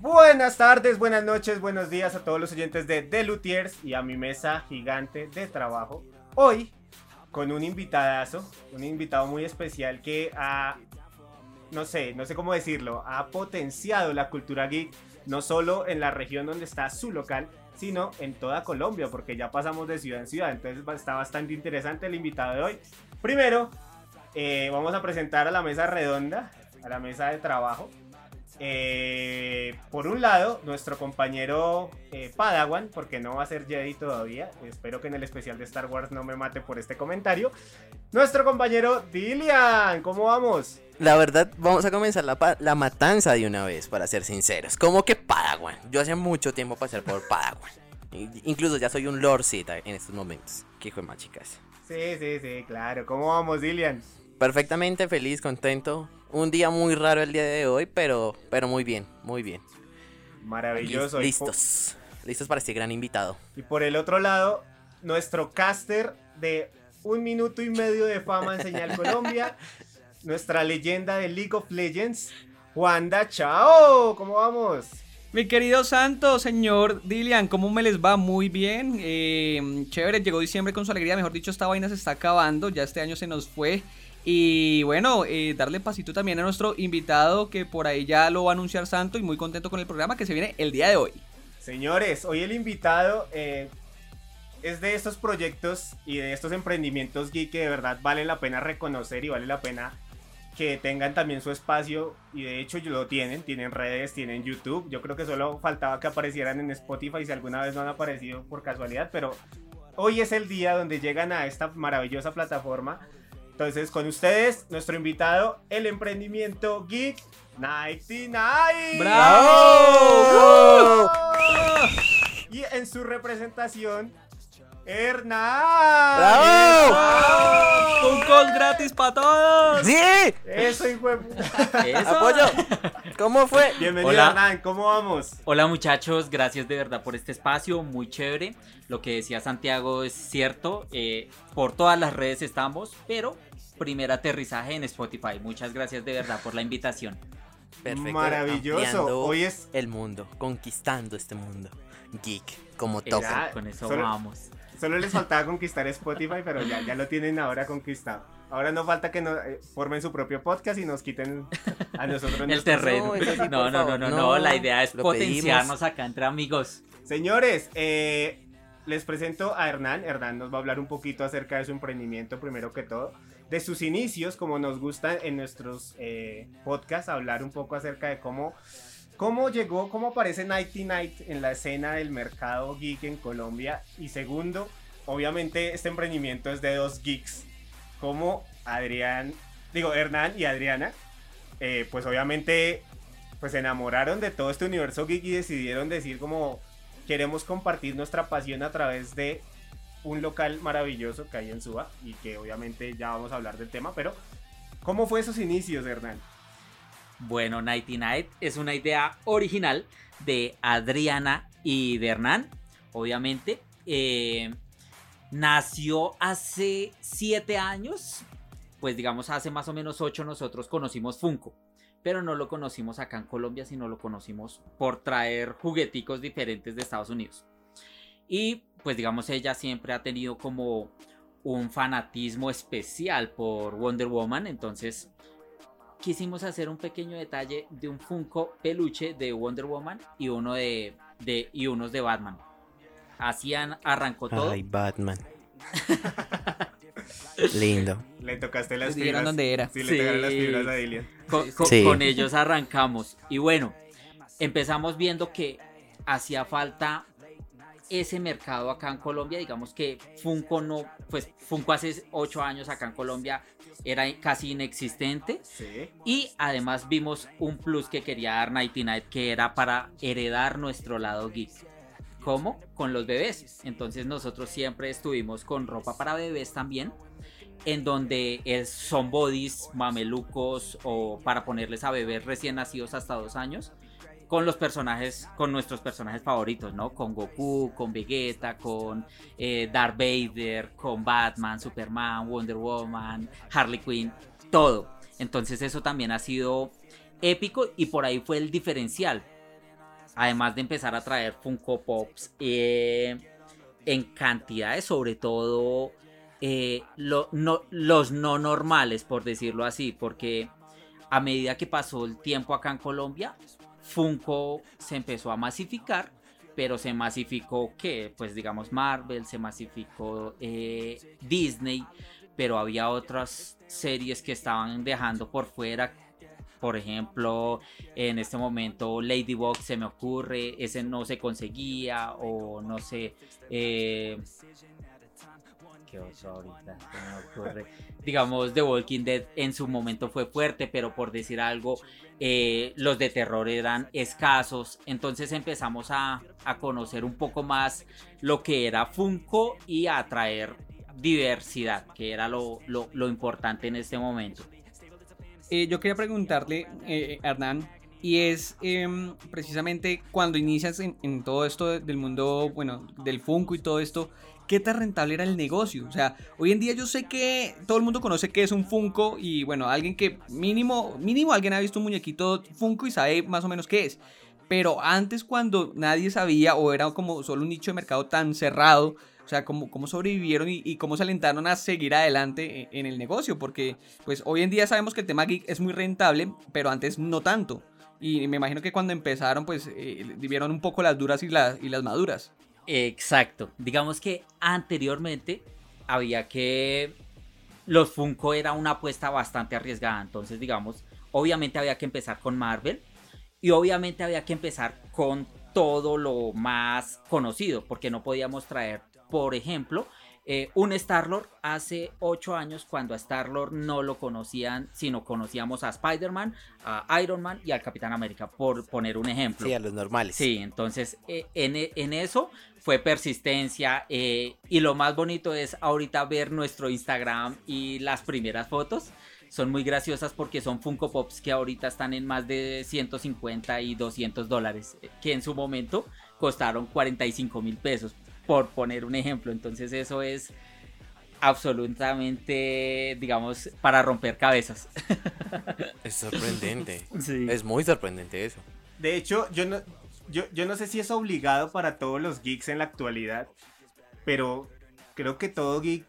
Buenas tardes, buenas noches, buenos días a todos los oyentes de The Lutiers y a mi mesa gigante de trabajo. Hoy con un invitadazo, un invitado muy especial que ha, no sé, no sé cómo decirlo, ha potenciado la cultura geek no solo en la región donde está su local, sino en toda Colombia, porque ya pasamos de ciudad en ciudad, entonces está bastante interesante el invitado de hoy. Primero, eh, vamos a presentar a la mesa redonda, a la mesa de trabajo. Eh, por un lado, nuestro compañero eh, Padawan, porque no va a ser Jedi todavía. Espero que en el especial de Star Wars no me mate por este comentario. Nuestro compañero Dilian, ¿cómo vamos? La verdad, vamos a comenzar la, la matanza de una vez, para ser sinceros. Como que Padawan. Yo hace mucho tiempo pasé por Padawan. Incluso ya soy un Lord Zeta en estos momentos. Qué hijo de más chicas. Sí, sí, sí, claro. ¿Cómo vamos, Dilian? Perfectamente feliz, contento un día muy raro el día de hoy, pero, pero muy bien, muy bien. Maravilloso. Listos, listos para este gran invitado. Y por el otro lado, nuestro caster de un minuto y medio de fama en Señal Colombia, nuestra leyenda de League of Legends, Wanda Chao. ¿Cómo vamos? Mi querido santo, señor Dilian, ¿cómo me les va? Muy bien. Eh, chévere, llegó diciembre con su alegría. Mejor dicho, esta vaina se está acabando. Ya este año se nos fue. Y bueno, eh, darle pasito también a nuestro invitado que por ahí ya lo va a anunciar Santo y muy contento con el programa que se viene el día de hoy. Señores, hoy el invitado eh, es de estos proyectos y de estos emprendimientos geek que de verdad vale la pena reconocer y vale la pena que tengan también su espacio y de hecho lo tienen, tienen redes, tienen YouTube. Yo creo que solo faltaba que aparecieran en Spotify si alguna vez no han aparecido por casualidad, pero hoy es el día donde llegan a esta maravillosa plataforma entonces, con ustedes, nuestro invitado, el emprendimiento Geek 99. ¡Bravo! Y en su representación, Hernán. ¡Bravo! ¡Un call gratis para todos! ¡Sí! Eso, hijo de Eso. Apoyo. ¿Cómo fue? Bienvenido, Hernán. ¿Cómo vamos? Hola, muchachos. Gracias de verdad por este espacio. Muy chévere. Lo que decía Santiago es cierto. Eh, por todas las redes estamos, pero primer aterrizaje en Spotify. Muchas gracias de verdad por la invitación. Perfecto. Maravilloso. Hoy es el mundo, conquistando este mundo geek como toca. Con eso vamos. Solo les faltaba conquistar Spotify, pero ya, ya lo tienen ahora conquistado. Ahora no falta que nos, eh, formen su propio podcast y nos quiten a nosotros el terreno. No, no, no, no, no, la idea es potenciarnos acá entre amigos. Señores, eh, les presento a Hernán. Hernán nos va a hablar un poquito acerca de su emprendimiento, primero que todo de sus inicios, como nos gusta en nuestros eh, podcasts, hablar un poco acerca de cómo, cómo llegó, cómo aparece Nighty Night en la escena del mercado geek en Colombia. Y segundo, obviamente este emprendimiento es de dos geeks, como Adrián, digo, Hernán y Adriana, eh, pues obviamente pues se enamoraron de todo este universo geek y decidieron decir como queremos compartir nuestra pasión a través de un local maravilloso que hay en Suba y que obviamente ya vamos a hablar del tema, pero ¿cómo fue esos inicios, Hernán? Bueno, Nighty Night es una idea original de Adriana y de Hernán, obviamente. Eh, nació hace siete años, pues digamos hace más o menos ocho nosotros conocimos Funko, pero no lo conocimos acá en Colombia, sino lo conocimos por traer jugueticos diferentes de Estados Unidos. Y pues digamos ella siempre ha tenido como un fanatismo especial por Wonder Woman, entonces quisimos hacer un pequeño detalle de un Funko peluche de Wonder Woman y uno de, de y unos de Batman. Así arrancó todo. Ay, Batman. Lindo. Le tocaste las fibras. dónde era. Sí, le tocaron las fibras a con ellos arrancamos. Y bueno, empezamos viendo que hacía falta ese mercado acá en Colombia, digamos que Funko no, pues Funko hace 8 años acá en Colombia era casi inexistente. Y además vimos un plus que quería dar Nighty Night, que era para heredar nuestro lado geek. ¿Cómo? Con los bebés. Entonces nosotros siempre estuvimos con ropa para bebés también. En donde es, son bodies, mamelucos o para ponerles a bebés recién nacidos hasta dos años con los personajes, con nuestros personajes favoritos, ¿no? Con Goku, con Vegeta, con eh, Darth Vader, con Batman, Superman, Wonder Woman, Harley Quinn, todo. Entonces eso también ha sido épico y por ahí fue el diferencial. Además de empezar a traer Funko Pops eh, en cantidades, sobre todo eh, los no normales, por decirlo así, porque a medida que pasó el tiempo acá en Colombia, Funko se empezó a masificar, pero se masificó que, pues digamos Marvel, se masificó eh, Disney, pero había otras series que estaban dejando por fuera. Por ejemplo, en este momento Ladybug se me ocurre, ese no se conseguía, o no sé, eh, ahorita Digamos, The Walking Dead en su momento fue fuerte, pero por decir algo, eh, los de terror eran escasos. Entonces empezamos a, conocer un poco más lo que era Funko y a traer diversidad, que era lo, importante en este momento. Eh, yo quería preguntarle, eh, Hernán, y es em, precisamente cuando inicias en, en, todo esto del mundo, bueno, del Funko y todo esto, qué tan rentable era el negocio. O sea, hoy en día yo sé que todo el mundo conoce que es un Funko y bueno, alguien que mínimo, mínimo alguien ha visto un muñequito Funko y sabe más o menos qué es. Pero antes cuando nadie sabía o era como solo un nicho de mercado tan cerrado, o sea, cómo, cómo sobrevivieron y, cómo se alentaron a seguir adelante e, en, el negocio. Porque pues hoy en día sabemos que el tema geek es muy rentable, pero antes no tanto. Y me imagino que cuando empezaron pues eh, vivieron un poco las duras y las, y las maduras. Exacto. Digamos que anteriormente había que... Los Funko era una apuesta bastante arriesgada. Entonces, digamos, obviamente había que empezar con Marvel. Y obviamente había que empezar con todo lo más conocido. Porque no podíamos traer, por ejemplo, eh, un Star-Lord hace 8 años cuando a Star-Lord no lo conocían, sino conocíamos a Spider-Man, a Iron Man y al Capitán América, por poner un ejemplo. Sí, a los normales. Sí, entonces eh, en, en, eso fue persistencia eh, y lo más bonito es ahorita ver nuestro Instagram y las primeras fotos. Son muy graciosas porque son Funko Pops que ahorita están en más de 150 y 200 dólares, que en su momento costaron 45 mil pesos por poner un ejemplo. Entonces eso es absolutamente, digamos, para romper cabezas. Es sorprendente. Es muy sorprendente eso. De hecho, yo no, yo, yo no sé si es obligado para todos los geeks en la actualidad, pero creo que todo geek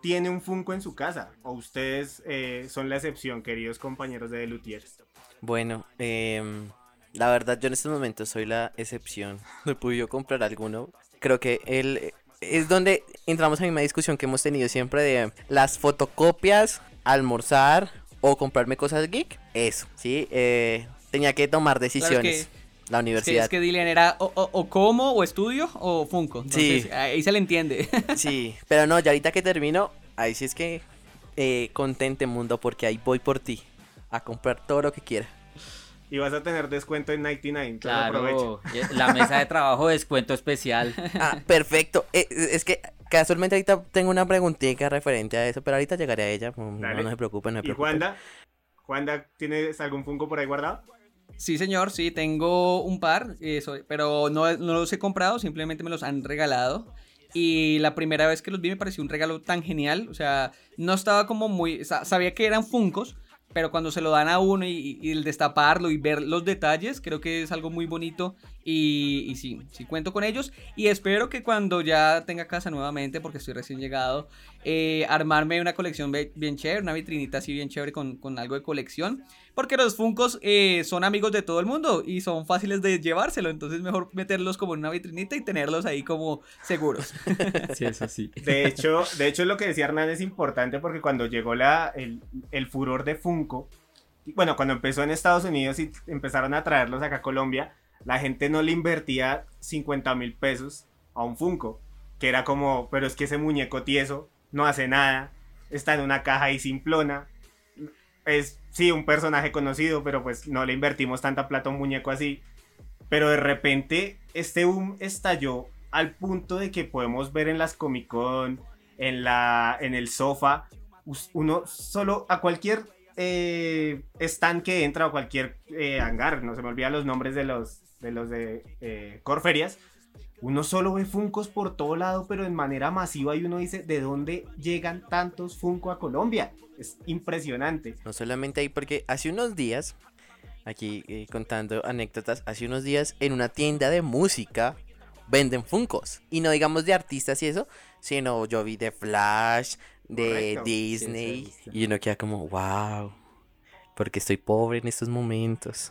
tiene un Funko en su casa. O ustedes eh, son la excepción, queridos compañeros de Lutiers. Bueno, em, la verdad yo en este momento soy la excepción. No he podido comprar alguno creo que él es donde entramos en la misma discusión que hemos tenido siempre de las fotocopias, almorzar o comprarme cosas geek. Eso, sí. Eh, tenía que tomar decisiones. la universidad. Es que, es que era o, como, o estudio, o Funko. sí. Ahí se le entiende. sí, pero no, ya ahorita que termino, ahí sí es que eh, contente mundo, porque ahí voy por ti a comprar todo lo que quiera y vas a tener descuento en 99. Claro, la mesa de trabajo descuento especial. Ah, perfecto. Eh, es que casualmente ahorita tengo una preguntita referente a eso, pero ahorita llegaré a ella. No, no se preocupen, no se preocupen. ¿Y Juanda? ¿Juanda, tienes algún Funko por ahí guardado? Sí, señor, sí, tengo un par, pero no, no los he comprado, simplemente me los han regalado. Y la primera vez que los vi me pareció un regalo tan genial. O sea, no estaba como muy. Sabía que eran Funcos, pero cuando se lo dan a uno y, el destaparlo y ver los detalles, creo que es algo muy bonito y, sí, sí cuento con ellos. Y espero que cuando ya tenga casa nuevamente, porque estoy recién llegado, eh, armarme una colección bien chévere, una vitrinita así bien chévere con, con algo de colección porque los Funcos eh, son amigos de todo el mundo y son fáciles de llevárselo. Entonces, mejor meterlos como en una vitrinita y tenerlos ahí como seguros. sí, eso sí. De hecho, de hecho, lo que decía Hernán es importante porque cuando llegó la, el, el furor de Funko, bueno, cuando empezó en Estados Unidos y empezaron a traerlos acá a Colombia, la gente no le invertía 50 mil pesos a un Funko. Que era como, pero es que ese muñeco tieso no hace nada, está en una caja y simplona. Es sí, un personaje conocido, pero pues no le invertimos tanta plata a un muñeco así. Pero de repente este boom estalló al punto de que podemos ver en las Comic Con, en, la, en el sofá, uno solo a cualquier eh, stand entra o cualquier eh, hangar, no se me olvidan los nombres de los de, los de eh, Corferias, uno solo ve Funcos por todo lado, pero en manera masiva y uno dice, ¿de dónde llegan tantos Funko a Colombia? Es impresionante. No solamente ahí, porque hace unos días aquí eh, contando anécdotas. Hace unos días en una tienda de música venden Funcos. Y no digamos de artistas y eso, sino yo vi de Flash, de Disney. y uno queda como, wow, porque estoy pobre en estos momentos.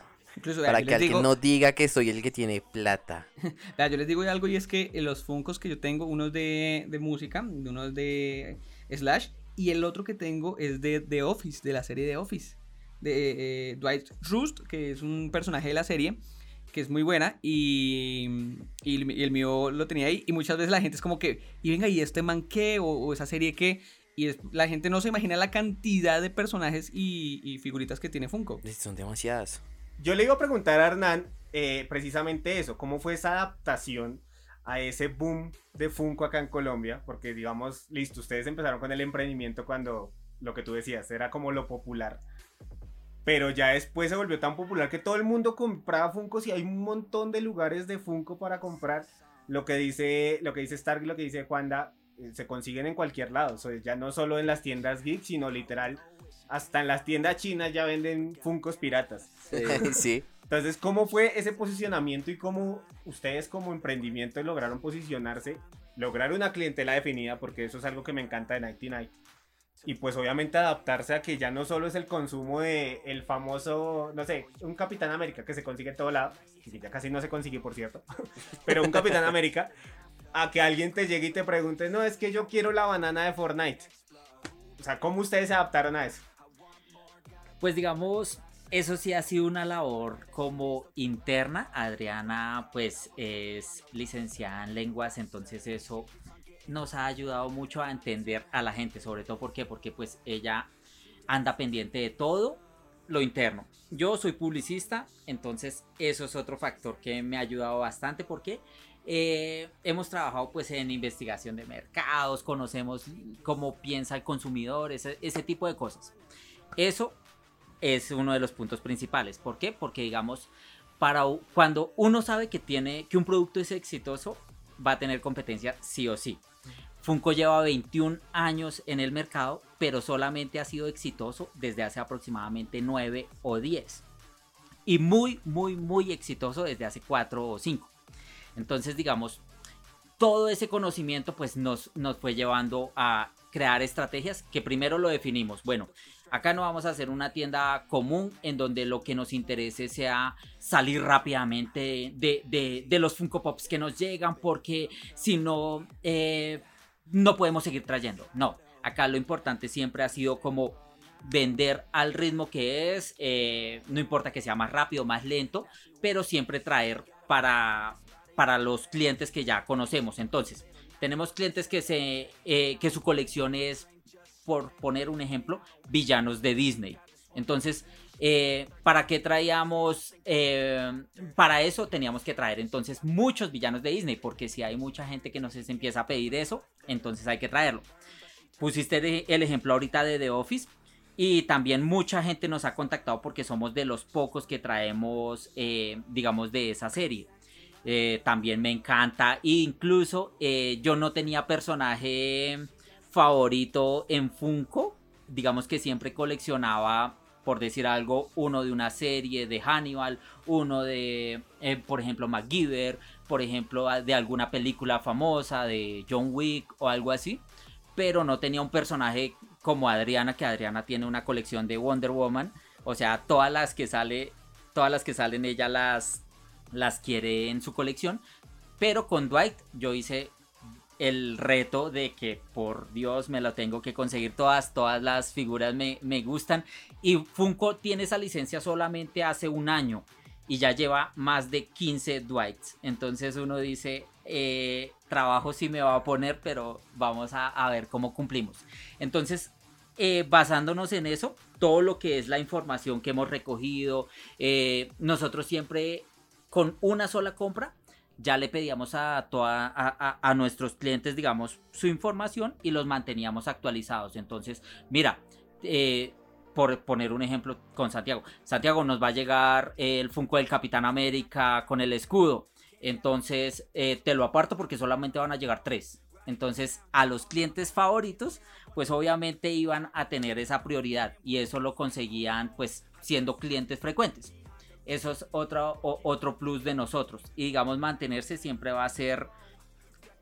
Para que alguien no diga que soy el que tiene plata. yo les digo algo y es que los Funcos que yo tengo, uno es de, de música, uno es de Slash, y el otro que tengo es de The Office, de la serie The Office. De eh, Dwight Rust, que es un personaje de la serie que es muy buena y, y, el mío lo tenía ahí y muchas veces la gente es como que, y venga, ¿y este man qué? O, esa serie qué? Y la gente no se imagina la cantidad de personajes y, figuritas que tiene Funko. Son demasiadas. Yo le iba a preguntar a Hernán eh, precisamente eso, ¿cómo fue esa adaptación a ese boom de Funko acá en Colombia? Porque digamos, listo, ustedes empezaron con el emprendimiento cuando lo que tú decías era como lo popular. Pero ya después se volvió tan popular que todo el mundo compraba Funko y hay un montón de lugares de Funko para comprar. Lo que dice, lo que dice Stark lo que dice Juanda, eh, se consiguen en cualquier lado. ya no solo en las tiendas geek, sino literal, hasta en las tiendas chinas ya venden Funkos piratas. sí. Entonces, ¿cómo fue ese posicionamiento y cómo ustedes como emprendimiento lograron posicionarse, lograr una clientela definida? Porque eso es algo que me encanta de Nighty Night y pues obviamente adaptarse a que ya no solo es el consumo de el famoso, no sé, un Capitán América que se consigue en todo lado, que ya casi no se consigue por cierto, pero un Capitán América, a que alguien te llegue y te pregunte, no, es que yo quiero la banana de Fortnite. O sea, ¿cómo ustedes se adaptaron a eso? Pues digamos, eso sí ha sido una labor como interna. Adriana pues es licenciada en lenguas, entonces eso nos ha ayudado mucho a entender a la gente, sobre todo porque porque pues ella anda pendiente de todo lo interno. Yo soy publicista, entonces eso es otro factor que me ha ayudado bastante porque eh, hemos trabajado pues en investigación de mercados, conocemos cómo piensa el consumidor, ese, ese tipo de cosas. Eso es uno de los puntos principales. ¿Por qué? Porque digamos, para cuando uno sabe que tiene que un producto es exitoso, va a tener competencia sí o sí. Funko lleva 21 años en el mercado, pero solamente ha sido exitoso desde hace aproximadamente 9 o 10. Y muy, muy, muy exitoso desde hace 4 o 5. Entonces, digamos, todo ese conocimiento pues nos, nos fue llevando a crear estrategias que primero lo definimos. Bueno, acá no vamos a hacer una tienda común en donde lo que nos interese sea salir rápidamente de, los Funko Pops que nos llegan porque si no... Eh, no podemos seguir trayendo. No, acá lo importante siempre ha sido como vender al ritmo que es, eh, no importa que sea más rápido, más lento, pero siempre traer para, para los clientes que ya conocemos. Entonces, tenemos clientes que, se, eh, que su colección es, por poner un ejemplo, villanos de Disney. Entonces, eh, ¿Para qué traíamos? Eh, para eso teníamos que traer entonces muchos villanos de Disney, porque si hay mucha gente que nos empieza a pedir eso, entonces hay que traerlo. Pusiste el ejemplo ahorita de The Office. Y también mucha gente nos ha contactado porque somos de los pocos que traemos, eh, digamos, de esa serie. también me encanta. incluso yo no tenía personaje favorito en Funko. Digamos que siempre coleccionaba por decir algo, uno de una serie de Hannibal, uno de, eh, por ejemplo, MacGyver, por ejemplo, de alguna película famosa de John Wick o algo así, pero no tenía un personaje como Adriana, que Adriana tiene una colección de Wonder Woman, o sea, todas las que sale, todas las que salen ella las las quiere en su colección, pero con Dwight yo hice el reto de que por Dios me lo tengo que conseguir. Todas, todas las figuras me, gustan. Y Funko tiene esa licencia solamente hace un año y ya lleva más de 15 Dwights, entonces uno dice, eh, trabajo sí me va a poner, pero vamos a, ver cómo cumplimos. Entonces, eh, basándonos en eso, todo lo que es la información que hemos recogido, eh, nosotros siempre con una sola compra ya le pedíamos a, toda, a, nuestros clientes, digamos, su información y los manteníamos actualizados. Entonces, mira, eh, por poner un ejemplo con Santiago, Santiago nos va a llegar el Funko del Capitán América con el escudo. Entonces, eh, te lo aparto porque solamente van a llegar tres. Entonces, a los clientes favoritos, pues obviamente iban a tener esa prioridad y eso lo conseguían pues siendo clientes frecuentes. Eso es otro, otro plus de nosotros. Y digamos, mantenerse siempre va a ser,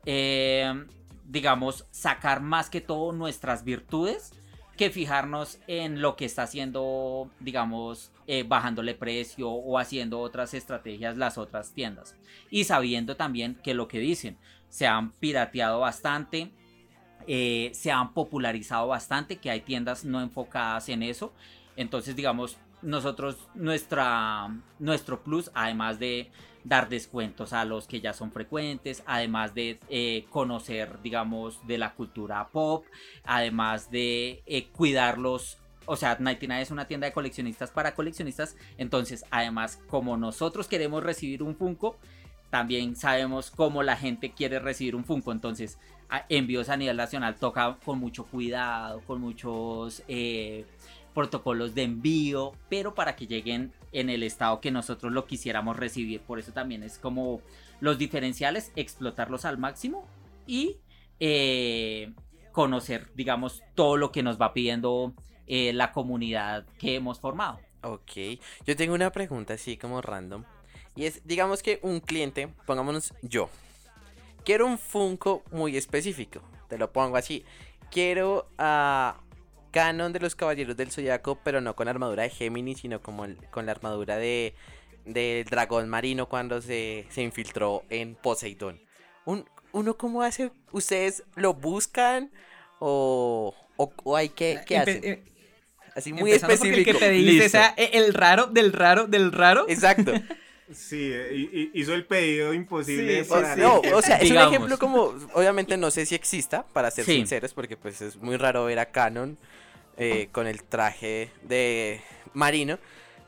eh, digamos, sacar más que todo nuestras virtudes que fijarnos en lo que está haciendo, digamos, eh, bajándole precio o haciendo otras estrategias las otras tiendas. Y sabiendo también que lo que dicen, se han pirateado bastante, eh, se han popularizado bastante, que hay tiendas no enfocadas en eso. Entonces, digamos, nosotros, nuestra, nuestro plus, además de dar descuentos a los que ya son frecuentes, además de eh, conocer, digamos, de la cultura pop, además de eh, cuidarlos. O sea, 99 es una tienda de coleccionistas para coleccionistas. Entonces, además, como nosotros queremos recibir un Funko, también sabemos cómo la gente quiere recibir un Funko. Entonces, envíos a nivel nacional toca con mucho cuidado, con muchos eh, protocolos de envío, pero para que lleguen en el estado que nosotros lo quisiéramos recibir. Por eso también es como los diferenciales, explotarlos al máximo y eh, conocer, digamos, todo lo que nos va pidiendo eh, la comunidad que hemos formado. Ok, yo tengo una pregunta así como random. Y es, digamos que un cliente, pongámonos yo, quiero un Funko muy específico, te lo pongo así. Quiero a canon de los Caballeros del Zodiaco, pero no con armadura de Géminis, sino como con la armadura de del dragón marino cuando se, se infiltró en Poseidón. Un, ¿Uno cómo hace? ¿Ustedes lo buscan o, o, hay que qué hacen? Eh, Así muy específico. El que te o sea, e, el raro del raro del raro. Exacto. Sí, hizo el pedido imposible. no, o sea, es un ejemplo como, obviamente no sé si exista, para ser sinceros, porque pues es muy raro ver a Canon eh, con el traje de marino,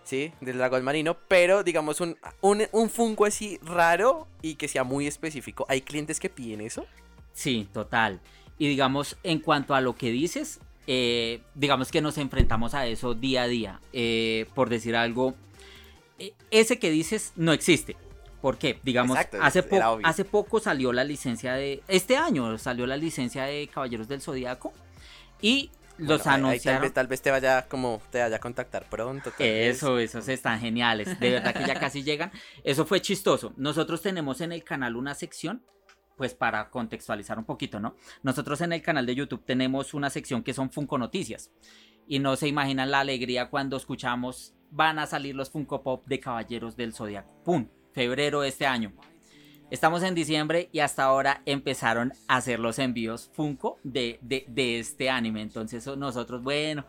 ¿sí? Del dragón marino, pero digamos un, un, Funko así raro y que sea muy específico. ¿Hay clientes que piden eso? Sí, total. Y digamos, en cuanto a lo que dices, eh, digamos que nos enfrentamos a eso día a día. Eh, por decir algo, ese que dices no existe. ¿Por qué? Digamos, hace, hace poco salió la licencia de... Este año salió la licencia de Caballeros del Zodíaco. Y los anunciaron. tal, vez, te vaya como te vaya a contactar pronto. Eso, esos están geniales. De verdad que ya casi llegan. Eso fue chistoso. Nosotros tenemos en el canal una sección. Pues para contextualizar un poquito, ¿no? Nosotros en el canal de YouTube tenemos una sección que son Funko Noticias. Y no se imaginan la alegría cuando escuchamos van a salir los Funko Pop de Caballeros del Zodiaco. ¡Pum! Febrero de este año. Estamos en diciembre y hasta ahora empezaron a hacer los envíos Funko de, de, este anime. Entonces nosotros, bueno,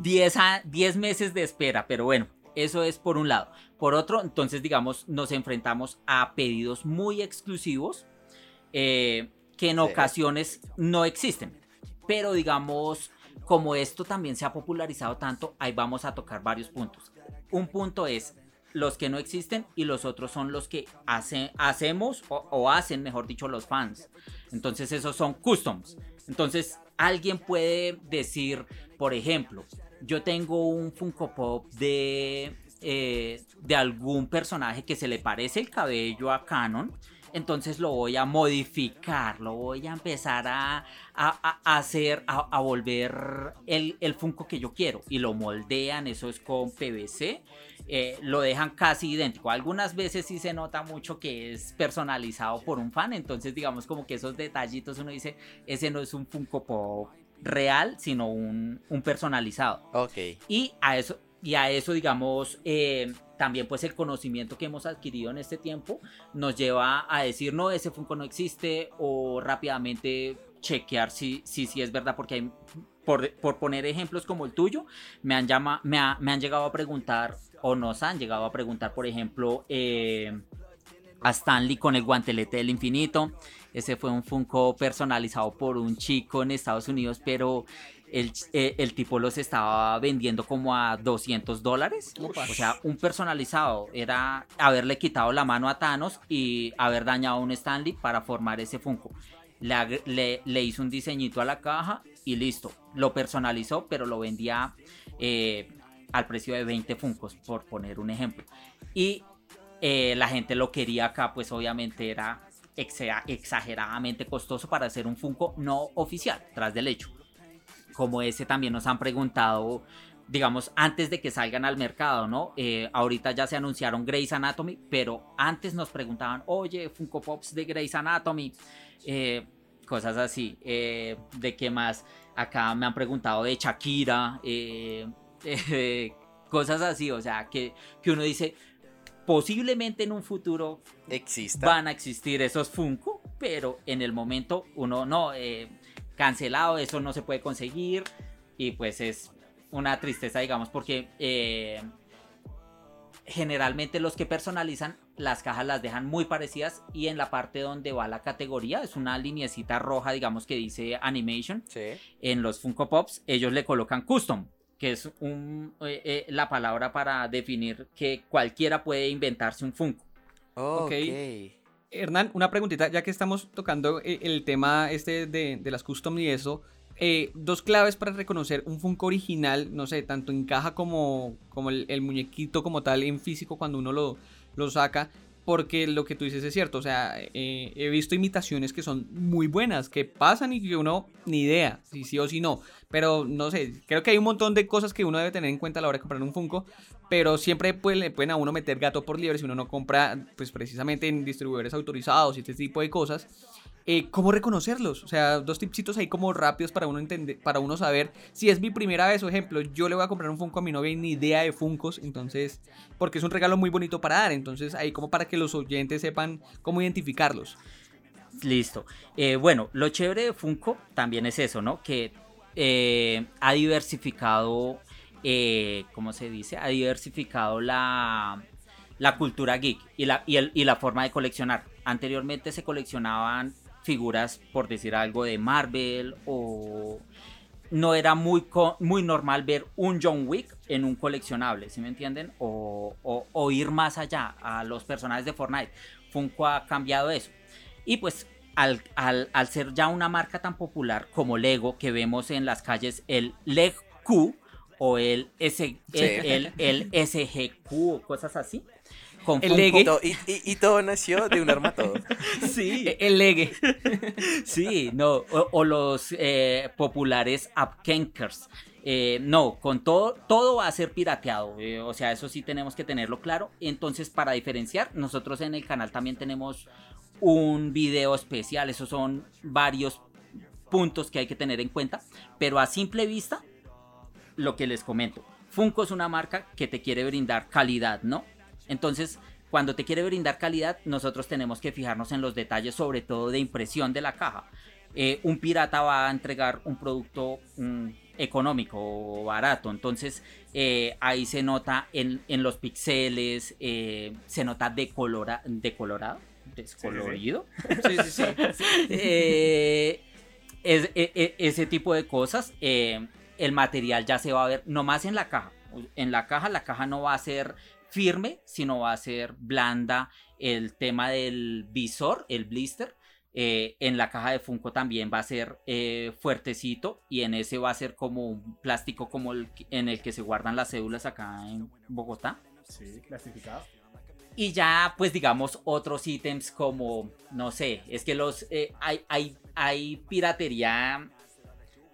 10, a, 10 meses de espera, pero bueno, eso es por un lado. Por otro, entonces digamos, nos enfrentamos a pedidos muy exclusivos eh, que en ocasiones no existen. Pero digamos, como esto también se ha popularizado tanto, ahí vamos a tocar varios puntos. Un punto es los que no existen y los otros son los que hace, hacemos o, hacen, mejor dicho, los fans. Entonces esos son customs. Entonces alguien puede decir, por ejemplo, yo tengo un Funko Pop de, eh, de algún personaje que se le parece el cabello a Canon. Entonces lo voy a modificar, lo voy a empezar a, hacer, a, volver el, el Funko que yo quiero. Y lo moldean, eso es con PVC eh, lo dejan casi idéntico. Algunas veces sí se nota mucho que es personalizado por un fan, entonces digamos como que esos detallitos uno dice, ese no es un Funko Pop real, sino un, personalizado. Ok. Y a eso, y a eso digamos, eh, también pues el conocimiento que hemos adquirido en este tiempo nos lleva a decir, no, ese Funko no existe o rápidamente chequear si, si, si es verdad, porque hay por, poner ejemplos como el tuyo, me han, llama, me, me, han llegado a preguntar o nos han llegado a preguntar, por ejemplo, eh, a Stanley con el guantelete del infinito. Ese fue un Funko personalizado por un chico en Estados Unidos, pero el, eh, el, tipo los estaba vendiendo como a 200 dólares. O sea, un personalizado era haberle quitado la mano a Thanos y haber dañado a un Stanley para formar ese Funko. Le, le, hizo un diseñito a la caja y listo. Lo personalizó, pero lo vendía eh, al precio de 20 Funcos, por poner un ejemplo. Y eh, la gente lo quería acá, pues obviamente era exageradamente costoso para hacer un Funko no oficial, tras del hecho. Como ese también nos han preguntado digamos, antes de que salgan al mercado, ¿no? Eh, ahorita ya se anunciaron Grey's Anatomy, pero antes nos preguntaban, oye, Funko Pops de Grey's Anatomy, eh, cosas así. Eh, ¿De qué más? Acá me han preguntado de Shakira, cosas así, o sea, que, que uno dice, posiblemente en un futuro Exista. van a existir esos Funko, pero en el momento uno no, cancelado, eso no se puede conseguir y pues es una tristeza, digamos, porque eh, generalmente los que personalizan las cajas las dejan muy parecidas y en la parte donde va la categoría es una linecita roja, digamos, que dice animation. En los Funko Pops ellos le colocan custom, que es un, eh, eh, la palabra para definir que cualquiera puede inventarse un Funko. ok. Hernán, una preguntita, ya que estamos tocando el tema este de, de las custom y eso, eh, dos claves para reconocer un Funko original, no sé, tanto en caja como, como el, muñequito como tal en físico cuando uno lo, lo saca. Porque lo que tú dices es cierto, o sea, eh, he visto imitaciones que son muy buenas, que pasan y que uno ni idea, si sí o si no. Pero no sé, creo que hay un montón de cosas que uno debe tener en cuenta a la hora de comprar un Funko. Pero siempre le pueden a uno meter gato por liebre si uno no compra, pues precisamente en distribuidores autorizados y este tipo de cosas. Eh, cómo reconocerlos. O sea, dos tipsitos ahí como rápidos para uno entender, para uno saber si es mi primera vez, o ejemplo, yo le voy a comprar un Funko a mi novia y ni idea de Funcos, entonces, porque es un regalo muy bonito para dar, entonces ahí como para que los oyentes sepan cómo identificarlos. Listo. Eh, bueno, lo chévere de Funko también es eso, ¿no? Que eh, ha diversificado, ¿cómo se dice? Ha diversificado la, la cultura geek y la, y la forma de coleccionar. Anteriormente se coleccionaban figuras, por decir algo, de Marvel o no era muy, muy normal ver un John Wick en un coleccionable, ¿sí me entienden? O, o, ir más allá a los personajes de Fortnite. Funko ha cambiado eso. Y pues al, al, al, ser ya una marca tan popular como Lego, que vemos en las calles el Leg Q o el, S, el, el, el SGQ o cosas así, el legue. Y, todo nació de un armatodo. sí. E, el legue. sí, no. O, los eh, populares upkenkers. Eh, no, con todo, todo va a ser pirateado. Eh, o sea, eso sí tenemos que tenerlo claro. Entonces, para diferenciar, nosotros en el canal también tenemos un video especial. Esos son varios puntos que hay que tener en cuenta. Pero a simple vista, lo que les comento. Funko es una marca que te quiere brindar calidad, ¿no? Entonces, cuando te quiere brindar calidad, nosotros tenemos que fijarnos en los detalles, sobre todo de impresión de la caja. Eh, un pirata va a entregar un producto mm, económico o barato, entonces eh, ahí se nota en, los pixeles, eh, se nota decolora, decolorado, descolorido. Sí, sí, sí. E, e, ese tipo de cosas, el material ya se va a ver, nomás en la caja. En la caja, la caja no va a ser firme, sino va a ser blanda. El tema del visor, el blister, eh, en la caja de Funko también va a ser eh, fuertecito y en ese va a ser como un plástico como el en el que se guardan las cédulas acá en Bogotá. Sí, clasificado. Y ya, pues digamos, otros ítems como, no sé, es que los eh, hay, hay, hay piratería,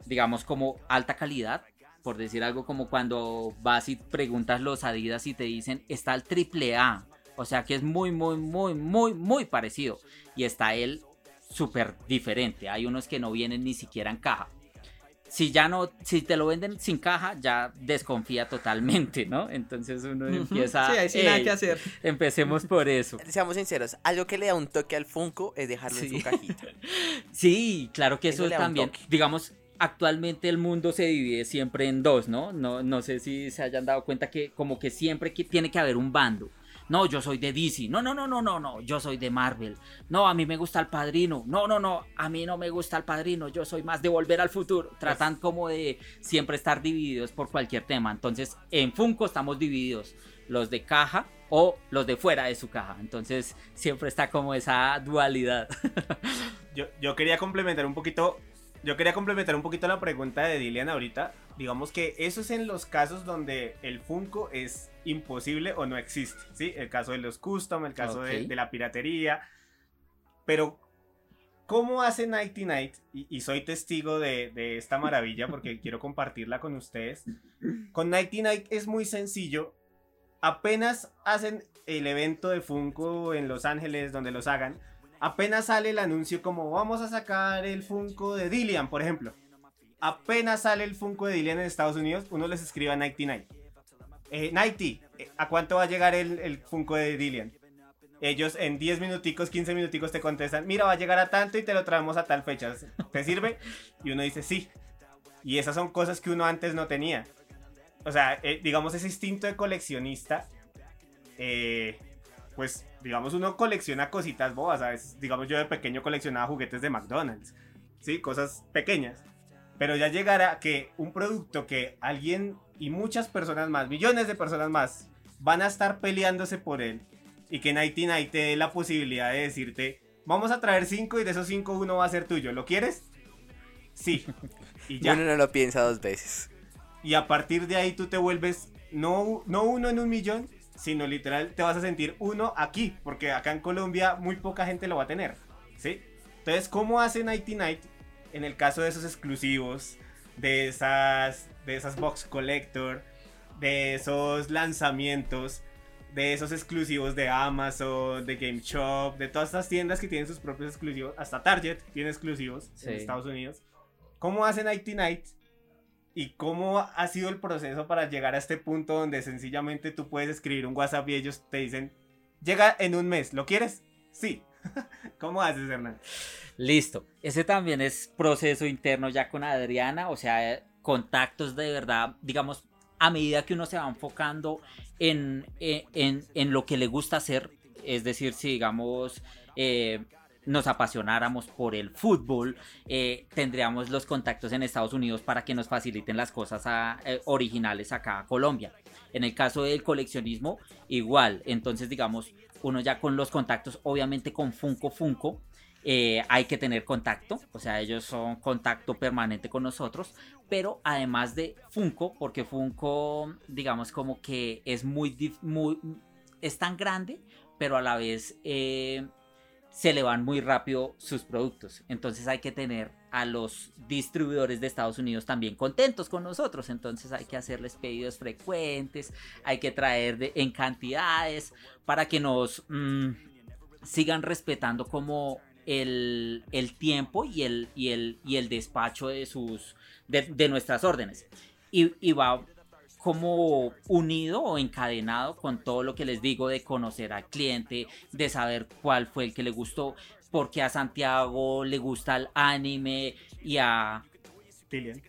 digamos, como alta calidad, por decir algo como cuando vas y preguntas los Adidas y te dicen está el triple A, o sea que es muy, muy, muy, muy, muy parecido. Y está el súper diferente. Hay unos que no vienen ni siquiera en caja. Si ya no, si te lo venden sin caja, ya desconfía totalmente, ¿no? Entonces uno empieza. Sí, hay sin nada que hacer. Empecemos por eso. Seamos sinceros, algo que le da un toque al Funko es dejarlo en su cajita. sí, claro que eso, también. Digamos, actualmente el mundo se divide siempre en dos, ¿no? ¿no? No sé si se hayan dado cuenta que como que siempre que tiene que haber un bando. No, yo soy de DC. No, no, no, no, no, no. Yo soy de Marvel. No, a mí me gusta el padrino. No, no, no. A mí no me gusta el padrino. Yo soy más de volver al futuro. Tratan como de siempre estar divididos por cualquier tema. Entonces, en Funko estamos divididos. Los de caja o los de fuera de su caja. Entonces, siempre está como esa dualidad. yo, yo quería complementar un poquito yo quería complementar un poquito la pregunta de Dilian ahorita. Digamos que eso es en los casos donde el Funko es imposible o no existe, ¿sí? El caso de los custom, el caso de, la piratería. Pero, ¿Cómo hace Nighty Night? Y, soy testigo de, esta maravilla porque quiero compartirla con ustedes. Con Nighty Night es muy sencillo. Apenas hacen el evento de Funko en Los Ángeles, donde los hagan, apenas sale el anuncio como vamos a sacar el Funko de Dillian, por ejemplo. Apenas sale el Funko de Dillian en Estados Unidos, uno les escribe a Nighty Night. Eh, Nighty, eh, ¿a cuánto va a llegar el, el Funko de Dillian? ellos en 10 minuticos, 15 minuticos te contestan, mira, va a llegar a tanto y te lo traemos a tal fecha. ¿Te sirve? Y uno dice, sí. Y esas son cosas que uno antes no tenía. O sea, eh, digamos, ese instinto de coleccionista, eh, pues, digamos, uno colecciona cositas bobas, ¿sabes? Digamos, yo de pequeño coleccionaba juguetes de McDonald's, ¿sí? Cosas pequeñas. Pero ya llegará que un producto que alguien y muchas personas más, millones de personas más, van a estar peleándose por él y que Nighty Night te dé la posibilidad de decirte, vamos a traer cinco y de esos cinco uno va a ser tuyo, ¿lo quieres? Sí. Y ya. Uno no lo piensa dos veces. Y a partir de ahí tú te vuelves no, no uno en un millón, sino literal te vas a sentir uno aquí, porque acá en Colombia muy poca gente lo va a tener, ¿sí? Entonces, ¿cómo hace Nighty Night en el caso de esos exclusivos, de esas, de esas box collector, de esos lanzamientos? de esos exclusivos de Amazon, de Game Shop, de todas estas tiendas que tienen sus propios exclusivos, hasta Target tiene exclusivos en Estados Unidos. ¿Cómo hacen IT Night? ¿Y cómo ha sido el proceso para llegar a este punto donde sencillamente tú puedes escribir un WhatsApp y ellos te dicen, llega en un mes, ¿lo quieres? Sí. ¿Cómo haces, Hernán? Listo. Ese también es proceso interno ya con Adriana, o sea, contactos de verdad, digamos, a medida que uno se va enfocando en, en, lo que le gusta hacer, es decir, si digamos eh, nos apasionáramos por el fútbol, eh, tendríamos los contactos en Estados Unidos para que nos faciliten las cosas eh, originales acá a Colombia. En el caso del coleccionismo, igual, entonces digamos, uno ya con los contactos, obviamente con Funko Funko, eh, hay que tener contacto, o sea, ellos son contacto permanente con nosotros, pero además de Funko, porque Funko, digamos como que es muy, muy es tan grande, pero a la vez se le van muy rápido sus productos, entonces hay que tener a los distribuidores de Estados Unidos también contentos con nosotros, entonces hay que hacerles pedidos frecuentes, hay que traer en cantidades para que nos mm, sigan respetando como el, tiempo y el, y, el, y el despacho de, sus, de, nuestras órdenes. Y, va como unido o encadenado con todo lo que les digo de conocer al cliente, de saber cuál fue el que le gustó, porque a Santiago le gusta el anime y a... Dillian.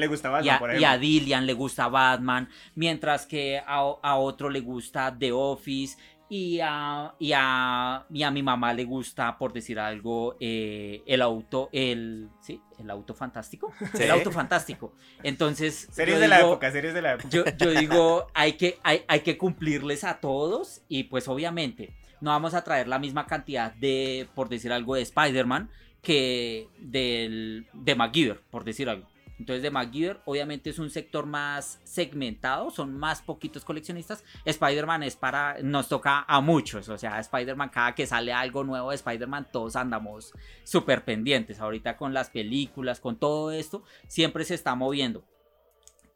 le gusta Batman, y a, por Y a Dillian le gusta Batman, mientras que a, a, otro le gusta The Office y a, y a, mi mamá le gusta, por decir algo, eh, el auto, el, ¿sí? El auto fantástico. El auto fantástico. Entonces... Series de la época, series de la época. Yo, yo digo, hay que, hay, hay que cumplirles a todos y pues obviamente no vamos a traer la misma cantidad de, por decir algo, de Spider-Man que del, de MacGyver, por decir algo. Entonces de MacGyver obviamente es un sector más segmentado, son más poquitos coleccionistas. Spider-Man es para, nos toca a muchos, o sea, Spider-Man cada que sale algo nuevo de Spider-Man todos andamos súper pendientes. Ahorita con las películas, con todo esto, siempre se está moviendo.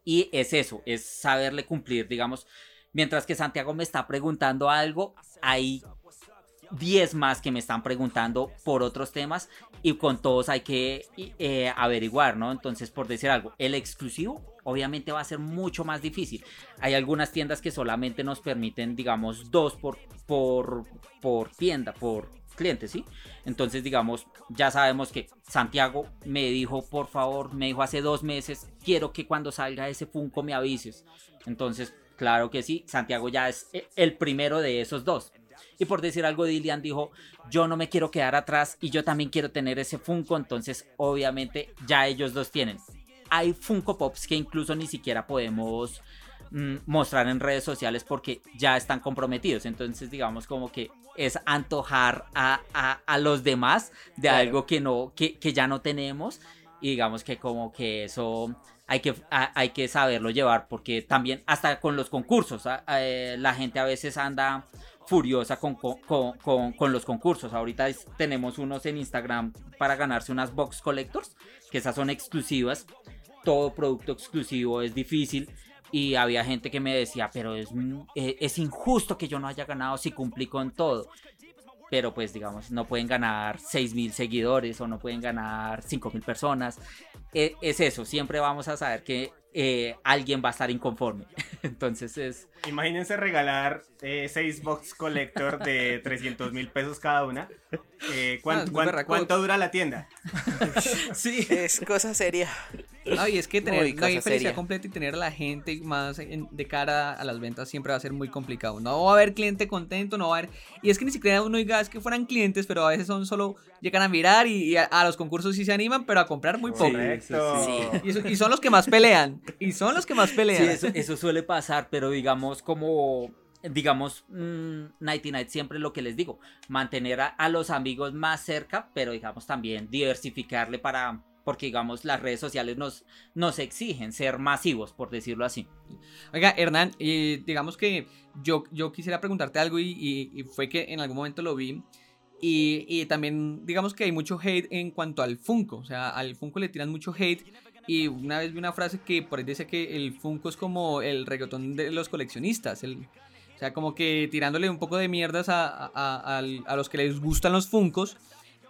Y es eso, es saberle cumplir, digamos. Mientras que Santiago me está preguntando algo, hay 10 más que me están preguntando por otros temas y con todos hay que eh, averiguar, ¿no? Entonces, por decir algo, el exclusivo obviamente va a ser mucho más difícil. Hay algunas tiendas que solamente nos permiten, digamos, dos por, por, por tienda, por cliente, ¿sí? Entonces, digamos, ya sabemos que Santiago me dijo, por favor, me dijo hace dos meses, quiero que cuando salga ese Funko me avises. Entonces, claro que sí, Santiago ya es el primero de esos dos. Y por decir algo, Dilian dijo, yo no me quiero quedar atrás y yo también quiero tener ese Funko, entonces obviamente ya ellos dos tienen. Hay Funko Pops que incluso ni siquiera podemos mm, mostrar en redes sociales porque ya están comprometidos, entonces digamos como que es antojar a, los demás de algo que, no, que, ya no tenemos. Y digamos que como que eso hay que, hay que saberlo llevar porque también hasta con los concursos eh, la gente a veces anda furiosa con, con, los concursos. Ahorita tenemos unos en Instagram para ganarse unas box collectors, que esas son exclusivas. Todo producto exclusivo es difícil. Y había gente que me decía, pero es, eh, es injusto que yo no haya ganado si cumplí con todo pero pues digamos, no pueden ganar 6.000 seguidores o no pueden ganar 5.000 personas. E, es eso, siempre vamos a saber que eh, alguien va a estar inconforme. Entonces es... Imagínense regalar 6 eh, box collector de 300 mil pesos cada una. Eh, ¿cuánto, cuánto, dura la tienda? sí. Es cosa seria. No, y es que tener la diferencia completa y tener a la gente más de cara a las ventas siempre va a ser muy complicado. No va a haber cliente contento, no va a haber... Y es que ni siquiera uno diga es que fueran clientes, pero a veces son solo... Llegan a mirar y, a, los concursos sí se animan, pero a comprar muy poco. Sí, Y, son los que más pelean. Y son los que más pelean. Sí, eso, suele pasar, pero digamos como digamos, mm, Nighty Night siempre lo que les digo, mantener a, los amigos más cerca, pero digamos también diversificarle para, porque digamos las redes sociales nos, nos exigen ser masivos, por decirlo así. Oiga, Hernán, digamos que yo, yo quisiera preguntarte algo y, fue que en algún momento lo vi. Y, también digamos que hay mucho hate en cuanto al Funko, o sea, al Funko le tiran mucho hate y una vez vi una frase que por ahí dice que el Funko es como el reggaetón de los coleccionistas, el, o sea, como que tirándole un poco de mierdas a, a, a los que les gustan los Funkos